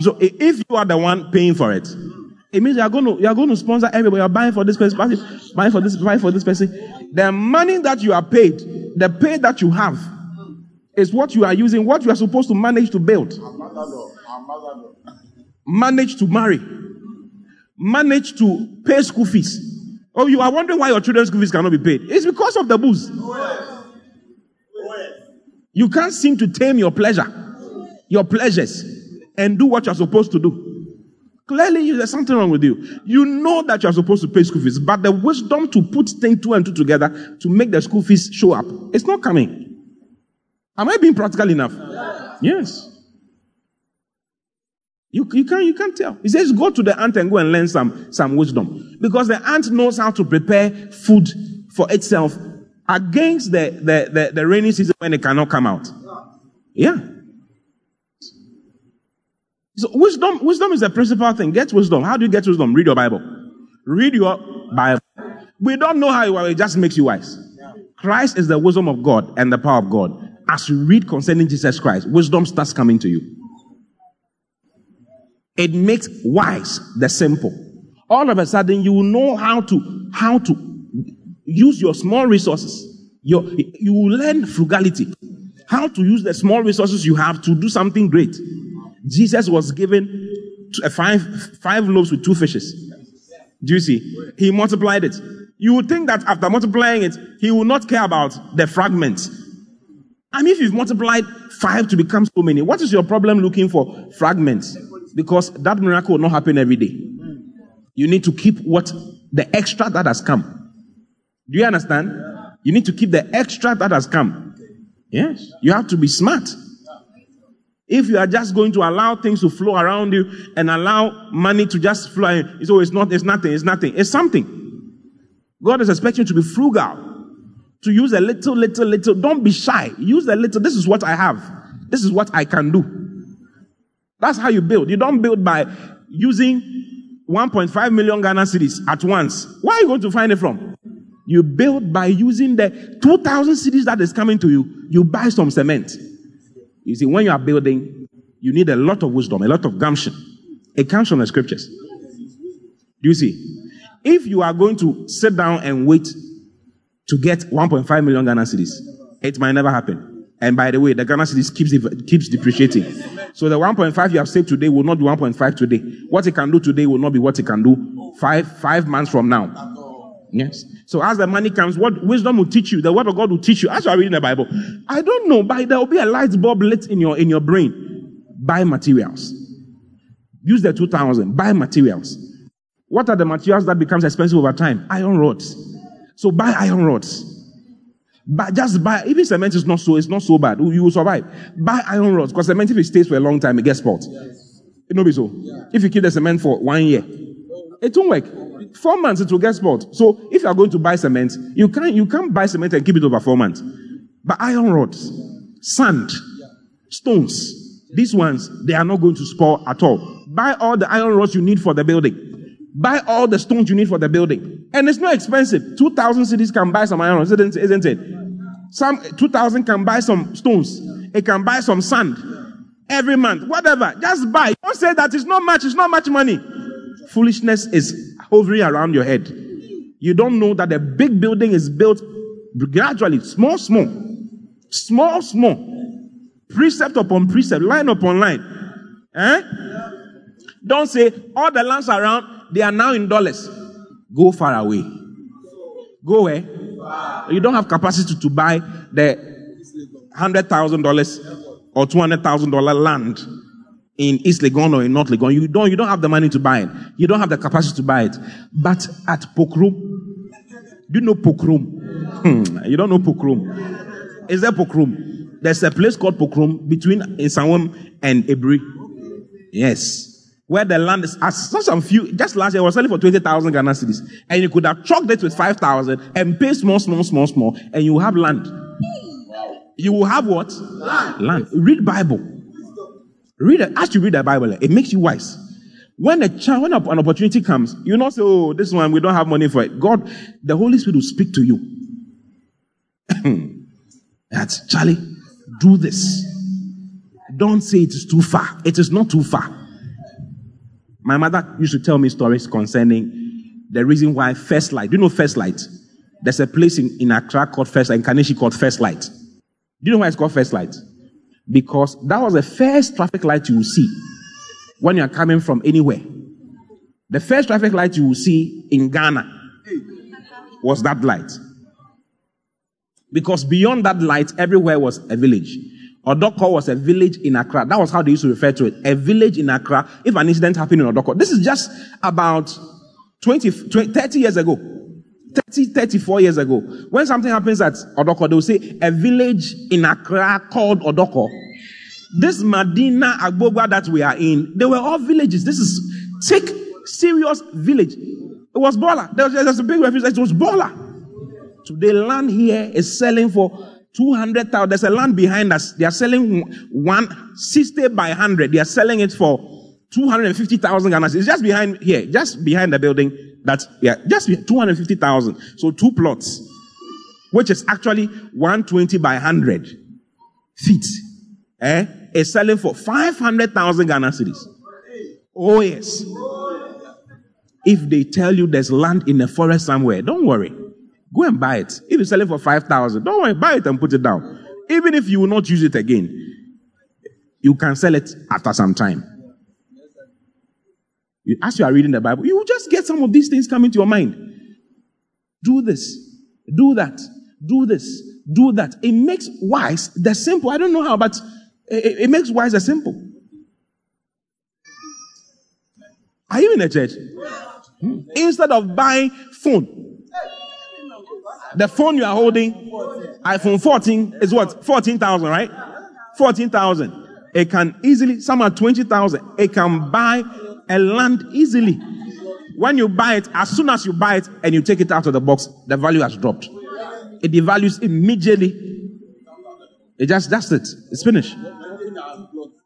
So if you are the one paying for it, it means you are going to you are going to sponsor everybody. You are buying for this person, buying for this, buying for this person. The money that you are paid, the pay that you have, is what you are using, what you are supposed to manage to build, manage to marry, manage to pay school fees. Oh, you are wondering why your children's school fees cannot be paid? It's because of the booze. You can't seem to tame your pleasure, your pleasures, and do what you're supposed to do. Clearly, there's something wrong with you. You know that you're supposed to pay school fees, but the wisdom to put things two and two together to make the school fees show up, it's not coming. Am I being practical enough? Yes. You, you, can't, you can't tell. He says, go to the ant and go and learn some, some wisdom. Because the ant knows how to prepare food for itself against the, the, the, the rainy season when it cannot come out. Yeah. So wisdom, wisdom is the principal thing. Get wisdom. How do you get wisdom? Read your Bible. Read your Bible. We don't know how you are, it just makes you wise. Christ is the wisdom of God and the power of God. As you read concerning Jesus Christ, wisdom starts coming to you. It makes wise the simple. All of a sudden, you will know how to, how to use your small resources. Your, you will learn frugality. How to use the small resources you have to do something great. Jesus was given uh, five, five loaves with two fishes. Do you see? He multiplied it. You would think that after multiplying it, he will not care about the fragments. I mean, if you've multiplied five to become so many, what is your problem looking for fragments? Because that miracle will not happen every day. You need to keep what the extra that has come. Do you understand? You need to keep the extra that has come. Yes. You have to be smart. If you are just going to allow things to flow around you and allow money to just flow, it's not, it's nothing, it's nothing, it's something. God is expecting you to be frugal, to use a little, little, little. Don't be shy. Use a little. This is what I have. This is what I can do. That's how you build. You don't build by using 1.5 million Ghana cedis at once. Where are you going to find it from? You build by using the 2,000 cedis that is coming to you. You buy some cement. You see, when you are building, you need a lot of wisdom, a lot of gumption. It comes from the scriptures. Do you see? If you are going to sit down and wait to get 1.5 million Ghana cedis, it might never happen. And by the way, the Ghana cedis keeps, keeps depreciating. So the 1.5 you have saved today will not be 1.5 today. What it can do today will not be what it can do five, five months from now. Yes. So as the money comes, what wisdom will teach you, the word of God will teach you. As you are reading the Bible, I don't know, but there will be a light bulb lit in your in your brain. Buy materials. Use the two thousand. Buy materials. What are the materials that becomes expensive over time? Iron rods. So buy iron rods. But just buy, even cement is not so, it's not so bad. You will survive. Buy iron rods, because cement, if it stays for a long time, it gets spoiled. It will be so. If you keep the cement for one year, it won't work. Four months, it will get spoiled. So if you are going to buy cement, you can't, you can't buy cement and keep it over four months. But iron rods, sand, stones, these ones, they are not going to spoil at all. Buy all the iron rods you need for the building. Buy all the stones you need for the building. And it's not expensive. 2,000 cedis can buy some iron rods, isn't it? Some 2,000 can buy some stones. It can buy some sand every month. Whatever. Just buy. Don't say that it's not much. It's not much money. Foolishness is hovering around your head. You don't know that the big building is built gradually, small, small, small, small, precept upon precept, line upon line. Eh? Don't say all the lands around they are now in dollars. Go far away. Go where? You don't have capacity to buy the hundred thousand dollars or two hundred thousand dollar land in East Legon or in North Legon. You don't, you don't have the money to buy it. You don't have the capacity to buy it. But at Pokrum, do you know Pokrum? Hmm, you don't know Pokrum. Is there Pokrum? There's a place called Pokrum between Nsawam and Ebri. Yes. Where the land is, as such a few, just last year, I was selling for 20,000 Ghana cedis. And you could have chalked it with 5,000 and pay small, small, small, small, and you have land. You will have what? Land. land. Read Bible. Read it. As you read the Bible, it makes you wise. When a child, when an opportunity comes, you not say, "Oh, this one we don't have money for it." God, the Holy Spirit will speak to you. That's Charlie. Do this. Don't say it is too far. It is not too far. My mother used to tell me stories concerning the reason why First Light. Do you know First Light? There's a place in, in Accra called First Light, in Kaneshie called First Light. Do you know why it's called First Light? Because that was the first traffic light you will see when you are coming from anywhere. The first traffic light you will see in Ghana was that light. Because beyond that light, everywhere was a village. Odorkor was a village in Accra. That was how they used to refer to it. A village in Accra. If an incident happened in Odorkor. this is just about 20, 20 30 years ago. 30, 34 years ago. When something happens at Odorkor, they'll say a village in Accra called Odorkor. This Medina Agbogba that we are in, they were all villages. This is thick, serious village. It was Bola. There was, there was a big refuge. It was Bola. Today, land here is selling for 200,000. There's a land behind us. They are selling one 60 by 100. They are selling it for 250,000 Ghana. It's just behind here, just behind the building. That's, yeah, just 250,000. So two plots, which is actually 120 by 100 feet, eh, is selling for 500,000 Ghana cedis. Oh, yes. If they tell you there's land in a forest somewhere, don't worry. Go and buy it. If you sell it for 5,000, don't worry, buy it and put it down. Even if you will not use it again, you can sell it after some time. As you are reading the Bible, you will just get some of these things coming to your mind. Do this, do that, do this, do that. It makes wise the simple. I don't know how, but it, it makes wise the simple. Are you in a church? Hmm. Instead of buying phone, the phone you are holding, iPhone 14, is what? 14,000, right? 14,000. It can easily, some are 20,000. It can buy a land easily. When you buy it, as soon as you buy it and you take it out of the box, the value has dropped. It devalues immediately. It just, that's it. It's finished.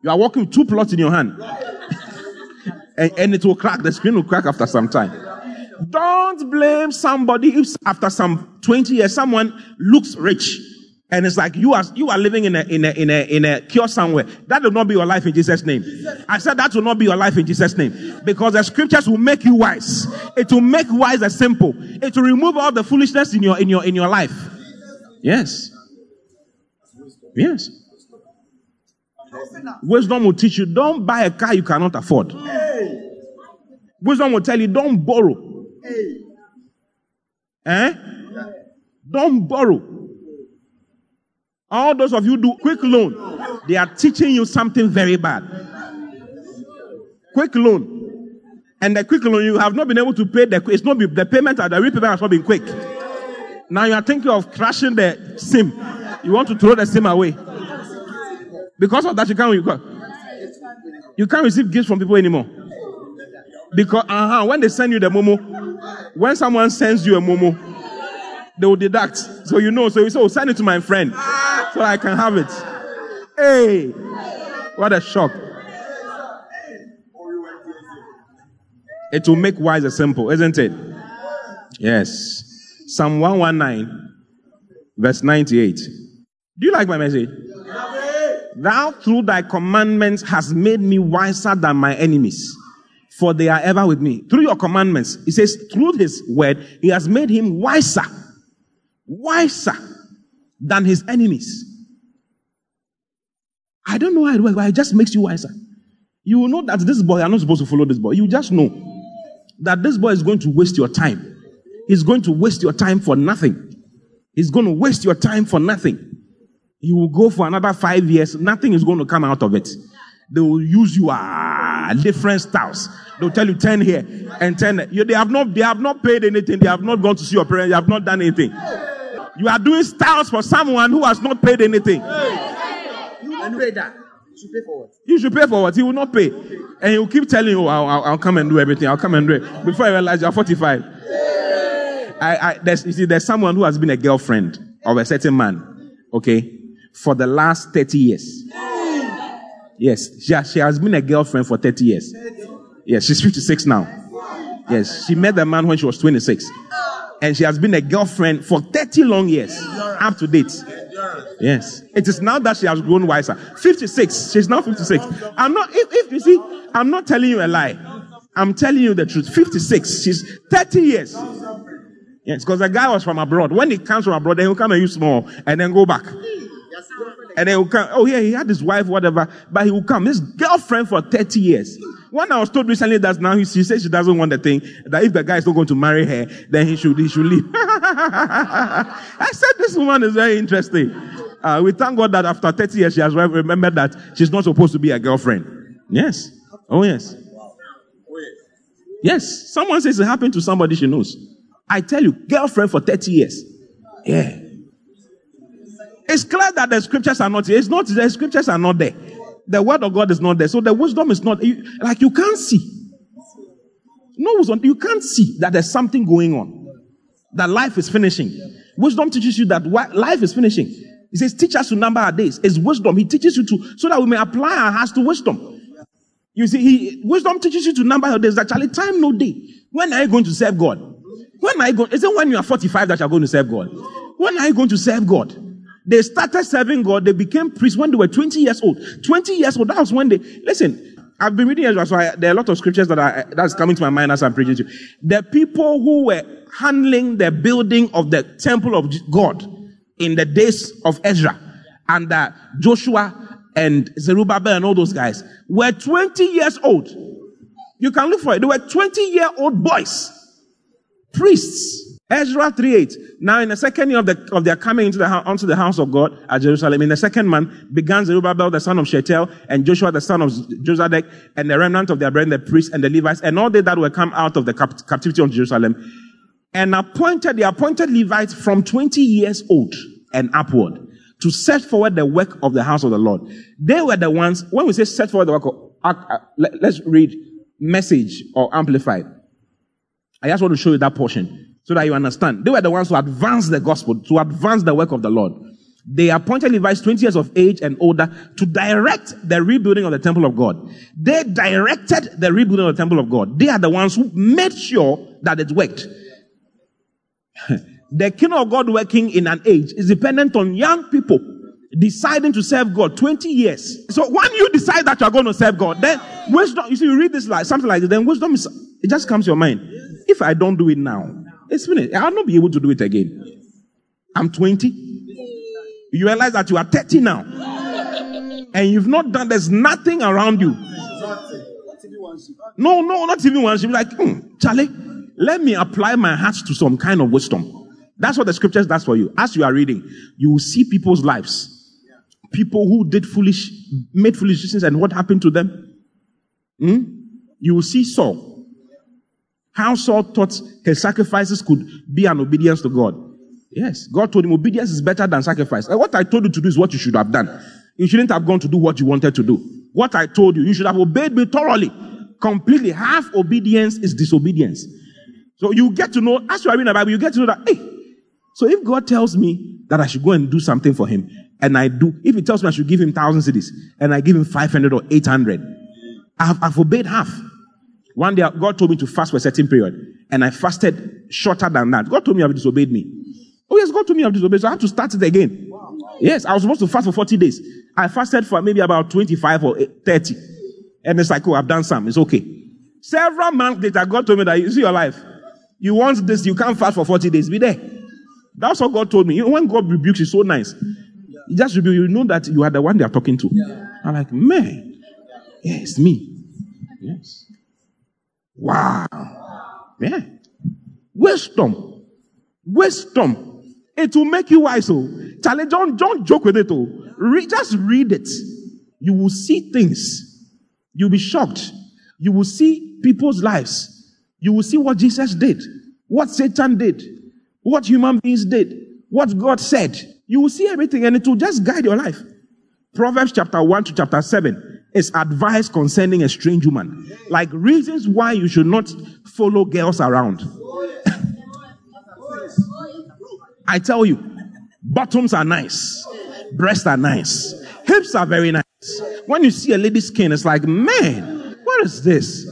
You are walking with two plots in your hand. and, and it will crack. The screen will crack after some time. Don't blame somebody if after some 20 years someone looks rich and it's like you are you are living in a in a in a in a cure somewhere. That will not be your life in Jesus' name. I said that will not be your life in Jesus' name. Because the scriptures will make you wise. It will make wise as simple. It will remove all the foolishness in your in your in your life. Yes. Yes. Wisdom will teach you don't buy a car you cannot afford. Wisdom will tell you don't borrow. Eh? Don't borrow. All those of you do quick loan, they are teaching you something very bad. Quick loan. And the quick loan, you have not been able to pay the, it's not the payment or the repayment has not been quick. Now you are thinking of crashing the SIM. You want to throw the SIM away. Because of that, you can't, you can't receive gifts from people anymore. Because uh-huh, when they send you the momo, when someone sends you a momo, they will deduct. So you know, so you say, oh, send it to my friend so I can have it. Hey, what a shock. It will make wise a simple, isn't it? Yes. Psalm 119, verse 98. Do you like my message? Thou through thy commandments hast made me wiser than my enemies, for they are ever with me. Through your commandments, he says, through his word, he has made him wiser, wiser than his enemies. I don't know how it works, but it just makes you wiser. You will know that this boy, are not supposed to follow this boy. You just know that this boy is going to waste your time. He's going to waste your time for nothing. He's going to waste your time for nothing. You will go for another five years, nothing is going to come out of it. They will use you ah, different styles. They'll tell you 10 here and 10 you, they have not they have not paid anything, they have not gone to see your parents, they have not done anything. You are doing styles for someone who has not paid anything. You pay that. You should pay for what? You should pay for what? He will not pay. And he will keep telling you, oh, I'll, I'll, I'll come and do everything. I'll come and do it. Before I realize you're 45. I, I, there's, you see, there's someone who has been a girlfriend of a certain man, okay, for the last 30 years. Yes, she, she has been a girlfriend for 30 years. Yes, she's 56 now. Yes, she met the man when she was 26. And she has been a girlfriend for 30 long years, up to date. Yes. It is now that she has grown wiser. 56. She's now 56. I'm not, if, if you see, I'm not telling you a lie. I'm telling you the truth. 56. She's 30 years. Yes, because the guy was from abroad. When he comes from abroad, then he'll come and use more and then go back. And then he'll come. Oh, yeah, he had his wife, whatever. But he will come. His girlfriend for 30 years. One I was told recently that now he, she says she doesn't want the thing, that if the guy is not going to marry her, then he should, he should leave. I said this woman is very interesting. Uh, we thank God that after 30 years she has re- remembered that she's not supposed to be a girlfriend. Yes. Oh, yes. Yes. Someone says it happened to somebody she knows. I tell you, girlfriend for 30 years. Yeah. It's clear that the scriptures are not here. It's not, the scriptures are not there. The word of God is not there. So the wisdom is not, you, like you can't see. No wisdom, you can't see that there's something going on. That life is finishing. Wisdom teaches you that life is finishing. He says, teach us to number our days. It's wisdom. He teaches you to, so that we may apply our hearts to wisdom. You see, he, wisdom teaches you to number your days. Actually, time no day. When are you going to serve God? When are you going? Is it when you are 45 that you are going to serve God? When are you going to serve God? They started serving God. They became priests when they were 20 years old. 20 years old. That was when they, listen, I've been reading Ezra, so I, there are a lot of scriptures that are, that's coming to my mind as I'm preaching to you. The people who were handling the building of the temple of God in the days of Ezra and uh, Joshua and Zerubbabel and all those guys were 20 years old. You can look for it. They were 20 year old boys priests. Ezra 3:8. Now, in the second year of, the, of their coming into the the house of God at Jerusalem, in the second month, began Zerubbabel the son of Shealtiel and Joshua the son of Josedek and the remnant of their brethren, the priests and the Levites, and all they that were come out of the cap- captivity of Jerusalem, and appointed the appointed Levites from 20 years old and upward to set forward the work of the house of the Lord. They were the ones, when we say set forward the work of, uh, uh, let, let's read message or amplified. I just want to show you that portion so that you understand. They were the ones who advanced the gospel, to advance the work of the Lord. They appointed Levites 20 years of age and older to direct the rebuilding of the temple of God. They directed the rebuilding of the temple of God. They are the ones who made sure that it worked. the kingdom of God working in an age is dependent on young people deciding to serve God 20 years. So when you decide that you are going to serve God, then wisdom, you see, you read this like something like this, then wisdom is, it just comes to your mind. If I don't do it now, it's finished. I'll not be able to do it again. I'm 20. You realize that you are 30 now. And you've not done, there's nothing around you. No, no, not even one. She'll be like, hmm, Charlie, let me apply my heart to some kind of wisdom. That's what the scriptures does for you. As you are reading, you will see people's lives. People who did foolish, made foolish decisions and what happened to them. Hmm? You will see Saul. How Saul thought his sacrifices could be an obedience to God. Yes. God told him obedience is better than sacrifice. And what I told you to do is what you should have done. You shouldn't have gone to do what you wanted to do. What I told you, you should have obeyed me thoroughly, completely. Half obedience is disobedience. So you get to know, as you are reading the Bible, you get to know that, hey, so if God tells me that I should go and do something for him, and I do, if he tells me I should give him thousand cedis, and I give him 500 or 800, I've, I've obeyed half. One day, God told me to fast for a certain period, and I fasted shorter than that. God told me you have disobeyed me. Oh, yes, God told me you have disobeyed, so I have to start it again. Yes, I was supposed to fast for 40 days. I fasted for maybe about 25 or 30. And it's like, oh, I've done some. It's okay. Several months later, God told me that you see your life. You want this, you can't fast for 40 days. Be there. That's what God told me. You know, when God rebukes you, so nice. He just rebuke you, know that you are the one they are talking to. I'm like, man, yeah, it's me. Yes. Wow. Yeah. Wisdom. Wisdom. It will make you wise. Oh, Charlie, don't, don't joke with it. Oh, read, just read it. You will see things. You'll be shocked. You will see people's lives. You will see what Jesus did, what Satan did, what human beings did, what God said. You will see everything and it will just guide your life. Proverbs chapter 1 to chapter 7 is advice concerning a strange woman. Like reasons why you should not follow girls around. I tell you, bottoms are nice, breasts are nice, hips are very nice. When you see a lady's skin, it's like, man, what is this?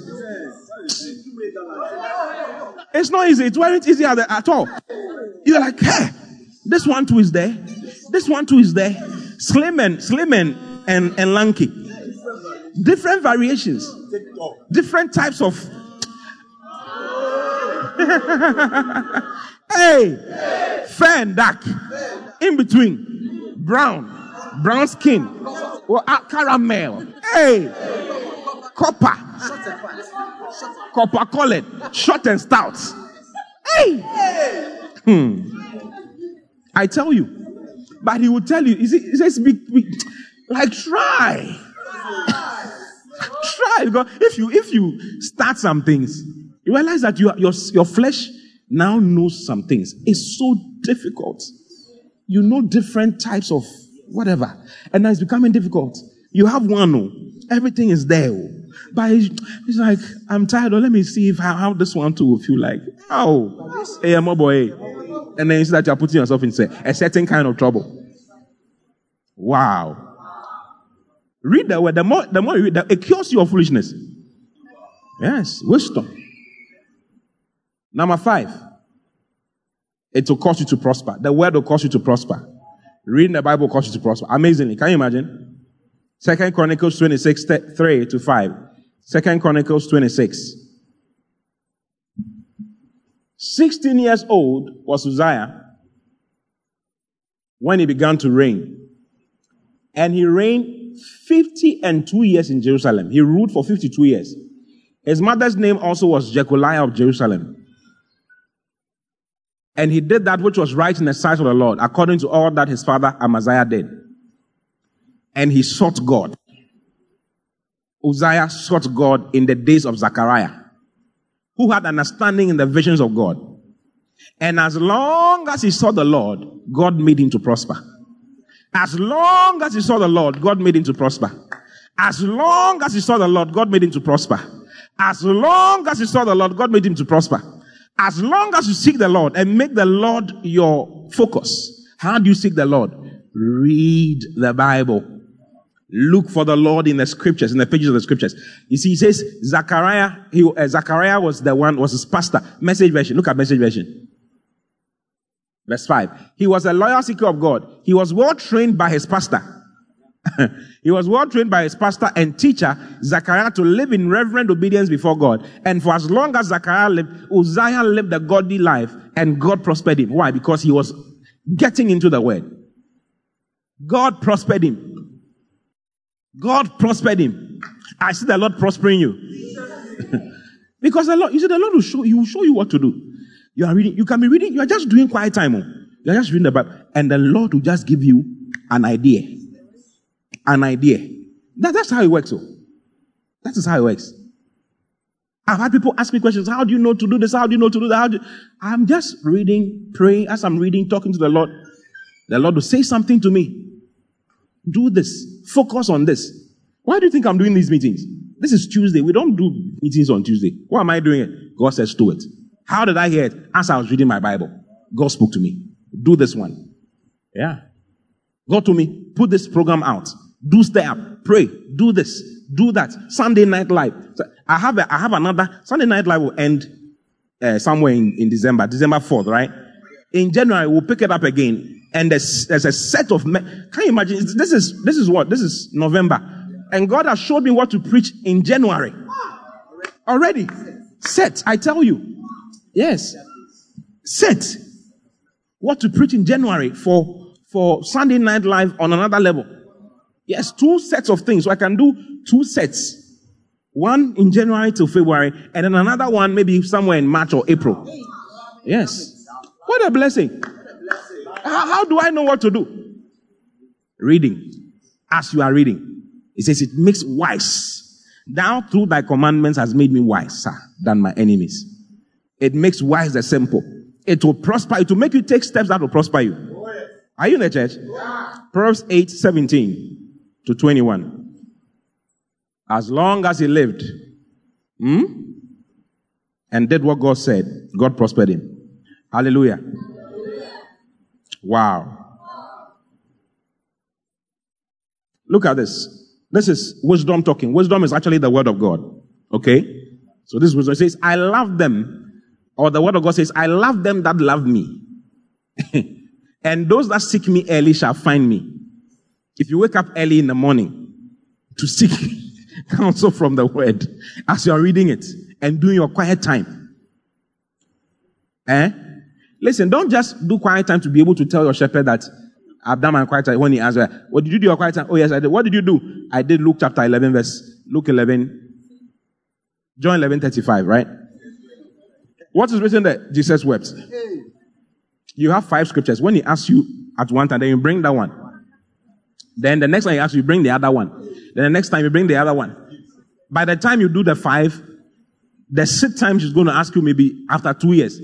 It's not easy. It wasn't easy at all. You're like, hey, this one too is there. This one too is there. Slim and slim and and, and lanky. Different variations. Different types of. hey, fair dark. In between. Brown. Brown skin. Or caramel. Hey. Copper. Copper colored. Short and stout. Hey. Hmm. I tell you. But he will tell you, he says, like try. Try. Because if you if you start some things, you realize that you, your, your flesh now knows some things. It's so difficult. You know different types of whatever. And now it's becoming difficult. You have one, oh, everything is there. Oh. But it's, like, I'm tired. Oh, let me see if how, how this one too will feel like. Oh, hey, my boy. And then you see that you're putting yourself in a certain kind of trouble. Wow. Read the word. The more, the more you read, it cures your foolishness. Yes, wisdom. Number five, it will cause you to prosper. The word will cause you to prosper. Reading the Bible will cause you to prosper. Amazingly. Can you imagine? Second Chronicles 26, 3 to 5. Second Chronicles 26. 16 years old was Uzziah when he began to reign. And he reigned 50 and 2 years in Jerusalem. He ruled for 52 years. His mother's name also was Jecoliah of Jerusalem. And he did that which was right in the sight of the Lord, according to all that his father Amaziah did. And he sought God. Uzziah sought God in the days of Zechariah, who had understanding in the visions of God. And as long as he saw the Lord, God made him to prosper. As long as he saw the Lord, God made him to prosper. As long as he saw the Lord, God made him to prosper. As long as he saw the Lord, God made him to prosper. As long as you seek the Lord and make the Lord your focus, how do you seek the Lord? Read the Bible. Look for the Lord in the scriptures, in the pages of the scriptures. You see, he says Zachariah, he, uh, Zachariah was the one, was his pastor. Message version. Look at message version. Verse 5. He was a loyal seeker of God. He was well trained by his pastor. he was well trained by his pastor and teacher, Zachariah, to live in reverent obedience before God. And for as long as Zachariah lived, Uzziah lived a godly life and God prospered him. Why? Because he was getting into the word. God prospered him. God prospered him. I see the Lord prospering you. because the Lord, you see, the Lord will show, he will show you what to do. You are reading, you can be reading, you are just doing quiet time. Oh. You are just reading the Bible. And the Lord will just give you an idea an idea. That, that's how it works. So. That is how it works. I've had people ask me questions. How do you know to do this? How do you know to do that? Do. I'm just reading, praying. As I'm reading, talking to the Lord, the Lord will say something to me. Do this. Focus on this. Why do you think I'm doing these meetings? This is Tuesday. We don't do meetings on Tuesday. Why am I doing it? God says, do it. How did I hear it? As I was reading my Bible. God spoke to me. Do this one. Yeah. God told me, put this program out. Do stay up. Pray. Do this. Do that. Sunday night live. So I have a, I have another Sunday night live will end uh, somewhere in, in December, December 4th, right? In January, we'll pick it up again. And there's, there's a set of, me- can you imagine? This is, this is what? This is November. And God has showed me what to preach in January. Already. Set, I tell you. Yes. Set. What to preach in January for, for Sunday night live on another level. Yes, two sets of things. So I can do two sets. One in January till February, and then another one maybe somewhere in March or April. Yes. What a blessing. How, how do I know what to do? Reading. As you are reading. It says it makes wise. Thou through thy commandments has made me wiser than my enemies. It makes wise the simple. It will prosper. It will make you take steps that will prosper you. Are you in the church? Proverbs 8, 17 to 21. As long as he lived hmm, and did what God said, God prospered him. Hallelujah. Wow. Look at this. This is wisdom talking. Wisdom is actually the word of God. Okay? So this wisdom says, I love them. Or the word of God says, I love them that love me. and those that seek me early shall find me. If you wake up early in the morning to seek counsel from the word as you are reading it and doing your quiet time. Eh? Listen, don't just do quiet time to be able to tell your shepherd that I've done my quiet time when he asks, What did you do your quiet time? Oh, yes, I did. What did you do? I did Luke chapter 11, verse, Luke 11, John 11, 35, right? What is written there? Jesus wept. You have five scriptures. When he asks you at one time, then you bring that one. Then the next time he asks you, bring the other one. Then the next time you bring the other one. By the time you do the five, the sixth time she's going to ask you maybe after two years.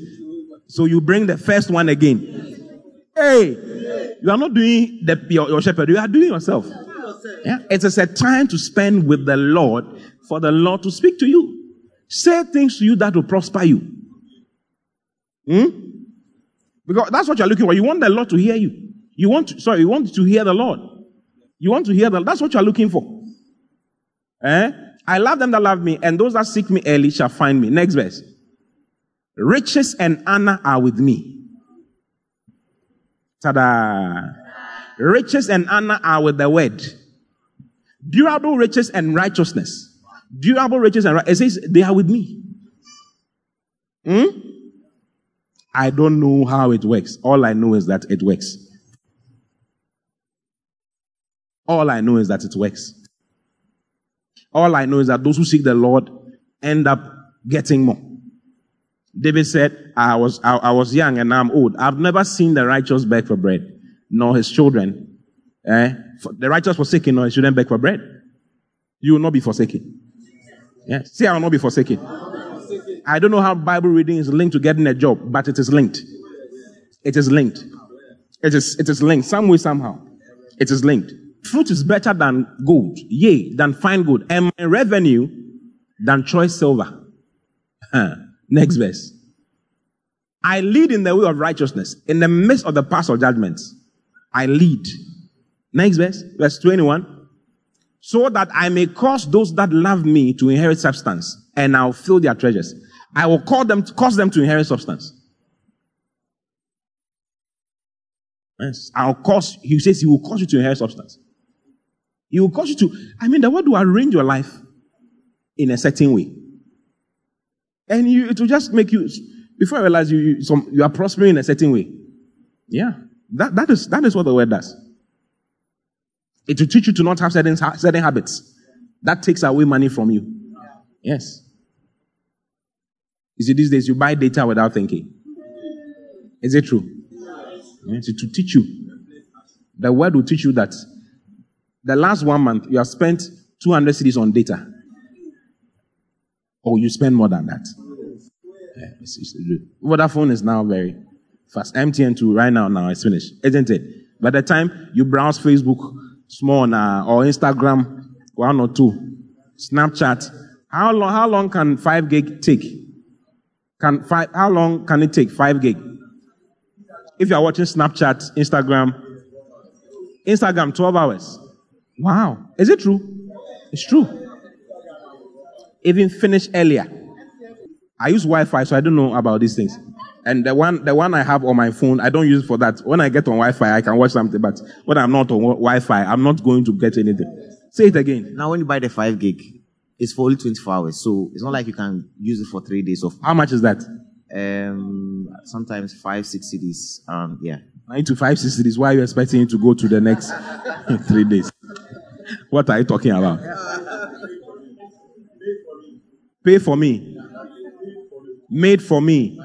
So you bring the first one again. Hey, you are not doing the, your, your shepherd, you are doing yourself. Yeah? It is a time to spend with the Lord for the Lord to speak to you. Say things to you that will prosper you. Hmm? Because that's what you're looking for. You want the Lord to hear you. You want to, sorry, you want to hear the Lord. You want to hear the That's what you're looking for. Eh? I love them that love me, and those that seek me early shall find me. Next verse. Riches and honor are with me. Ta-da. Riches and honor are with the word. Durable riches and righteousness. Durable riches and it says they are with me. Hmm? I don't know how it works. All I know is that it works. All I know is that it works. All I know is that those who seek the Lord end up getting more. David said, I was, I, I, was young and now I'm old. I've never seen the righteous beg for bread, nor his children. Eh? The righteous forsaken, nor his children beg for bread. You will not be forsaken. Yeah? See, I will not be forsaken. I don't know how Bible reading is linked to getting a job, but it is linked. It is linked. It is, it is linked some way, somehow. It is linked. Fruit is better than gold, yea, than fine gold, and my revenue than choice silver. Next verse. I lead in the way of righteousness, in the midst of the path of judgments. I lead. Next verse, verse 21. So that I may cause those that love me to inherit substance, and I'll fill their treasures. I will call them, cause them to inherit substance. Yes. I'll cause, he says he will cause you to inherit substance. He will cause you to, I mean, the word will arrange your life in a certain way. And you, it will just make you, before I realize you, you, some, you are prospering in a certain way. Yeah. That, that, is, that is what the word does. It will teach you to not have certain, certain habits. That takes away money from you. Yes. You see, these days you buy data without thinking. Is it true? Yes, to teach you. The word will teach you that the last one month you have spent 200 cedis on data. Oh, you spend more than that. Yeah, it's, it's, Vodafone is now very fast. MTN2 right now, now it's finished, isn't it? By the time you browse Facebook, small now, or Instagram, one or two, Snapchat, how long, how long can 5 gig take? Can five, how long can it take? 5 gig. If you are watching Snapchat, Instagram, Instagram, 12 hours. Wow. Is it true? It's true. Even finish earlier. I use Wi-Fi, so I don't know about these things. And the one, the one I have on my phone, I don't use it for that. When I get on Wi-Fi, I can watch something, but when I'm not on Wi-Fi, I'm not going to get anything. Say it again. Now, when you buy the 5 gig, it's for only 24 hours. So it's not like you can use it for three days of. How much is that? Um, sometimes five, six cedis. Um, yeah. Nine to five, six cedis. Why are you expecting it to go to the next three days? What are you talking about? Pay for me. Made for me.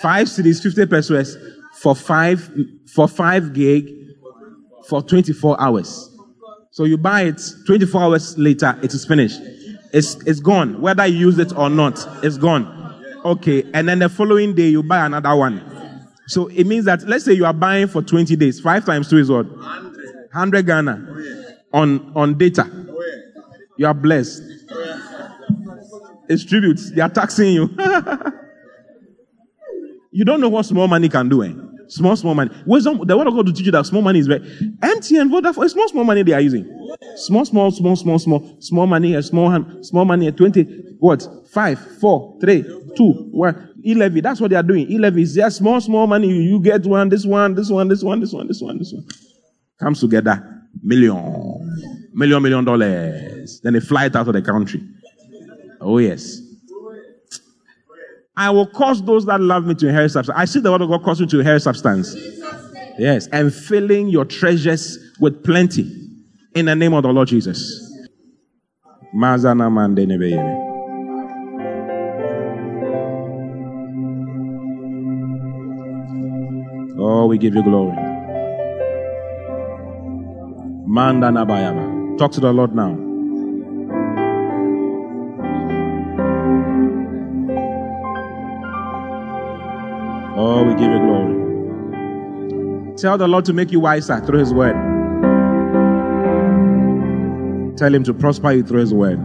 Five cedis, 50 pesewas for five, for five gig for 24 hours. So you buy it 24 hours later, it is finished. It's, it's gone. Whether you use it or not, it's gone. Okay. And then the following day, you buy another one. So it means that, let's say you are buying for 20 days. Five times two is what? 100 Ghana on, on data. You are blessed. It's tributes. They are taxing you. you don't know what small money can do, eh? Small, small money. Wisdom, the word of God to teach you that small money is very MTN, Vodafone, it's small, small money they are using. Small, small, small, small, small, small money, a small hand, small money, 20, what? Five, four, three, two, one. E-levy, that's what they are doing. E-levy is just small, small money. You get one, this one, this one, this one, this one, this one, this one. Comes together, million, million, million dollars. Then they fly it out of the country. Oh, yes. I will cause those that love me to inherit substance. I see the word of God cause you to inherit substance. Yes, and filling your treasures with plenty in the name of the Lord Jesus. Oh, we give you glory. Talk to the Lord now. Oh, we give you glory. Tell the Lord to make you wiser through His word. Tell Him to prosper you through His word.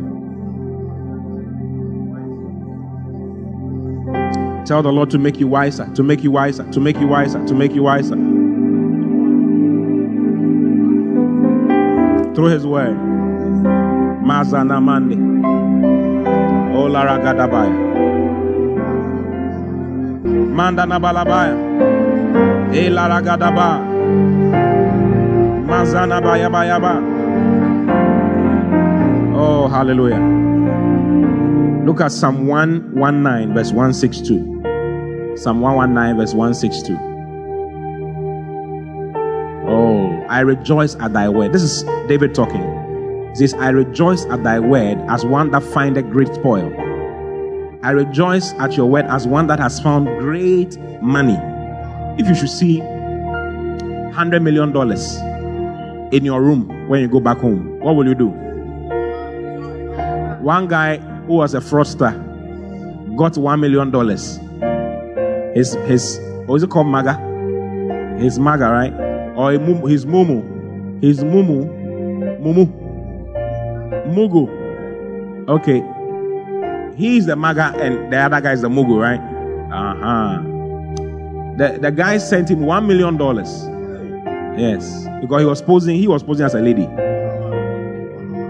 Tell the Lord to make you wiser, to make you wiser, to make you wiser, to make you wiser. Through His word. Mazana Mande. Olara Gadabaya. Manda na balabaya. Elaragadaba. Mazana ba. Oh, hallelujah. Look at Psalm 119, verse 162. Psalm 119, verse 162. Oh, I rejoice at thy word. This is David talking. He says, I rejoice at thy word as one that findeth great spoil. I rejoice at your word as one that has found great money. If you should see $100 million in your room when you go back home, what will you do? One guy who was a fraudster got $1 million. His, his, what is it called, MAGA? His MAGA, right? Or his Mumu. His Mumu. Mumu. Mugu. Okay He's the MAGA and the other guy is the Mugu, right? Uh huh. The, the guy sent him one million dollars. Yes. Because he was posing, he was posing as a lady.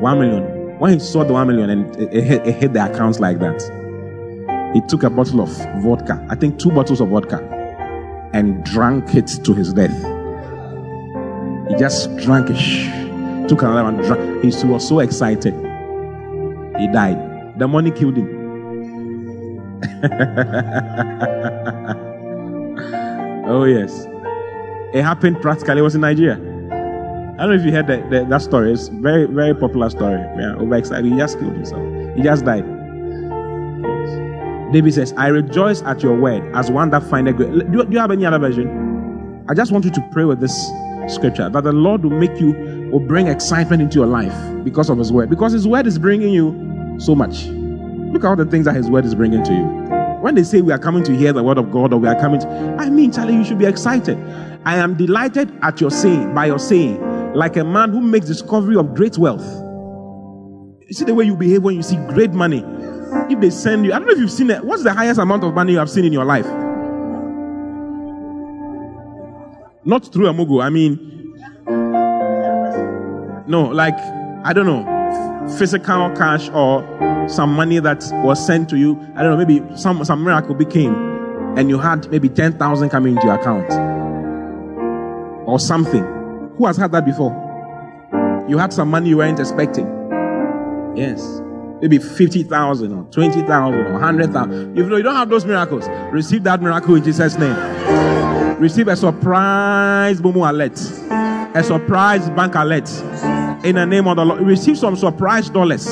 One million. When he saw the one million and it, it, hit, it hit the accounts like that, he took a bottle of vodka, I think two bottles of vodka, and drank it to his death. He just drank it, took another one, drank. He was so excited. He died. The money killed him. Oh, oh, yes. It happened practically. It was in Nigeria. I don't know if you heard that, that, that story. It's very, very popular story. Yeah, overexcited. He just killed himself. He just died. Yes. David says, I rejoice at your word as one that findeth great. Do, do you have any other version? I just want you to pray with this scripture that the Lord will make you will bring excitement into your life because of His word. Because His word is bringing you so much. Look at all the things that His word is bringing to you. When they say we are coming to hear the word of God or we are coming to, I mean, Charlie, you should be excited. I am delighted at your saying, by your saying, like a man who makes discovery of great wealth. You see the way you behave when you see great money. If they send you, I don't know if you've seen it. What's the highest amount of money you have seen in your life? Not through a mogo. I mean, no, like, I don't know, physical cash or some money that was sent to you. I don't know, maybe some, some miracle became and you had maybe 10,000 coming into your account or something. Who has had that before? You had some money you weren't expecting. Yes. Maybe 50,000 or 20,000 or 100,000. If you don't have those miracles, receive that miracle in Jesus' name. Receive a surprise Momo alert, a surprise bank alert in the name of the Lord. Receive some surprise dollars.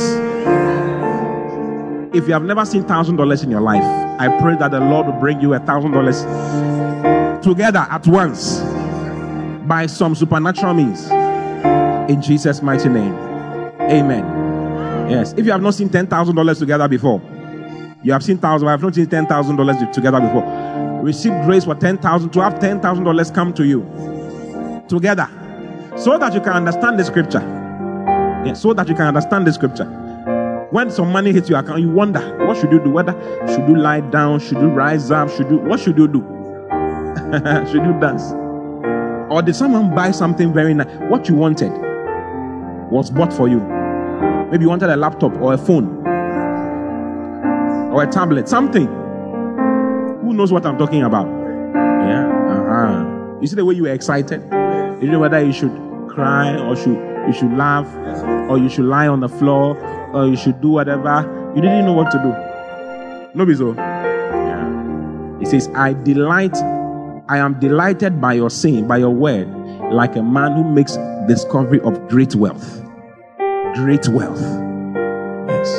If you have never seen thousand dollars in your life, I pray that the Lord will bring you a thousand dollars together at once by some supernatural means. In Jesus' mighty name. Amen. Yes. If you have not seen ten thousand dollars together before, you have seen thousand, I have not seen ten thousand dollars together before. Receive grace for ten thousand to have ten thousand dollars come to you together so that you can understand the scripture. Yeah, so that you can understand the scripture. When some money hits your account, you wonder what should you do? Whether should you lie down, should you rise up, should you what should you do? should you dance? Or did someone buy something very nice? What you wanted was bought for you. Maybe you wanted a laptop or a phone or a tablet, something. Who knows what I'm talking about? Yeah. Uh-huh. You see the way you were excited? You know whether you should cry or should you should laugh or you should lie on the floor or you should do whatever. You didn't know what to do. No, so. Yeah. He says, I delight, I am delighted by your saying, by your word, like a man who makes discovery of great wealth. Great wealth. Yes.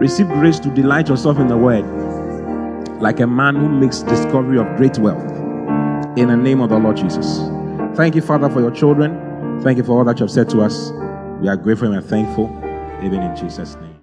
Receive grace to delight yourself in the word, like a man who makes discovery of great wealth. In the name of the Lord Jesus. Thank you, Father, for your children. Thank you for all that you have said to us. We are grateful and thankful, even in Jesus' name.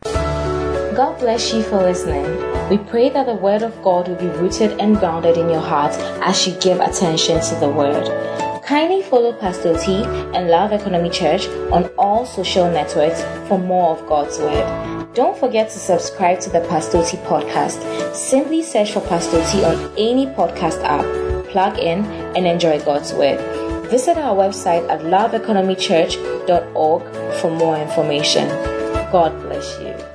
God bless you for listening. We pray that the Word of God will be rooted and grounded in your heart as you give attention to the Word. Kindly follow Pastor T and Love Economy Church on all social networks for more of God's Word. Don't forget to subscribe to the Pastor T podcast. Simply search for Pastor T on any podcast app, plug in, and enjoy God's Word. Visit our website at loveeconomychurch.org for more information. God bless you.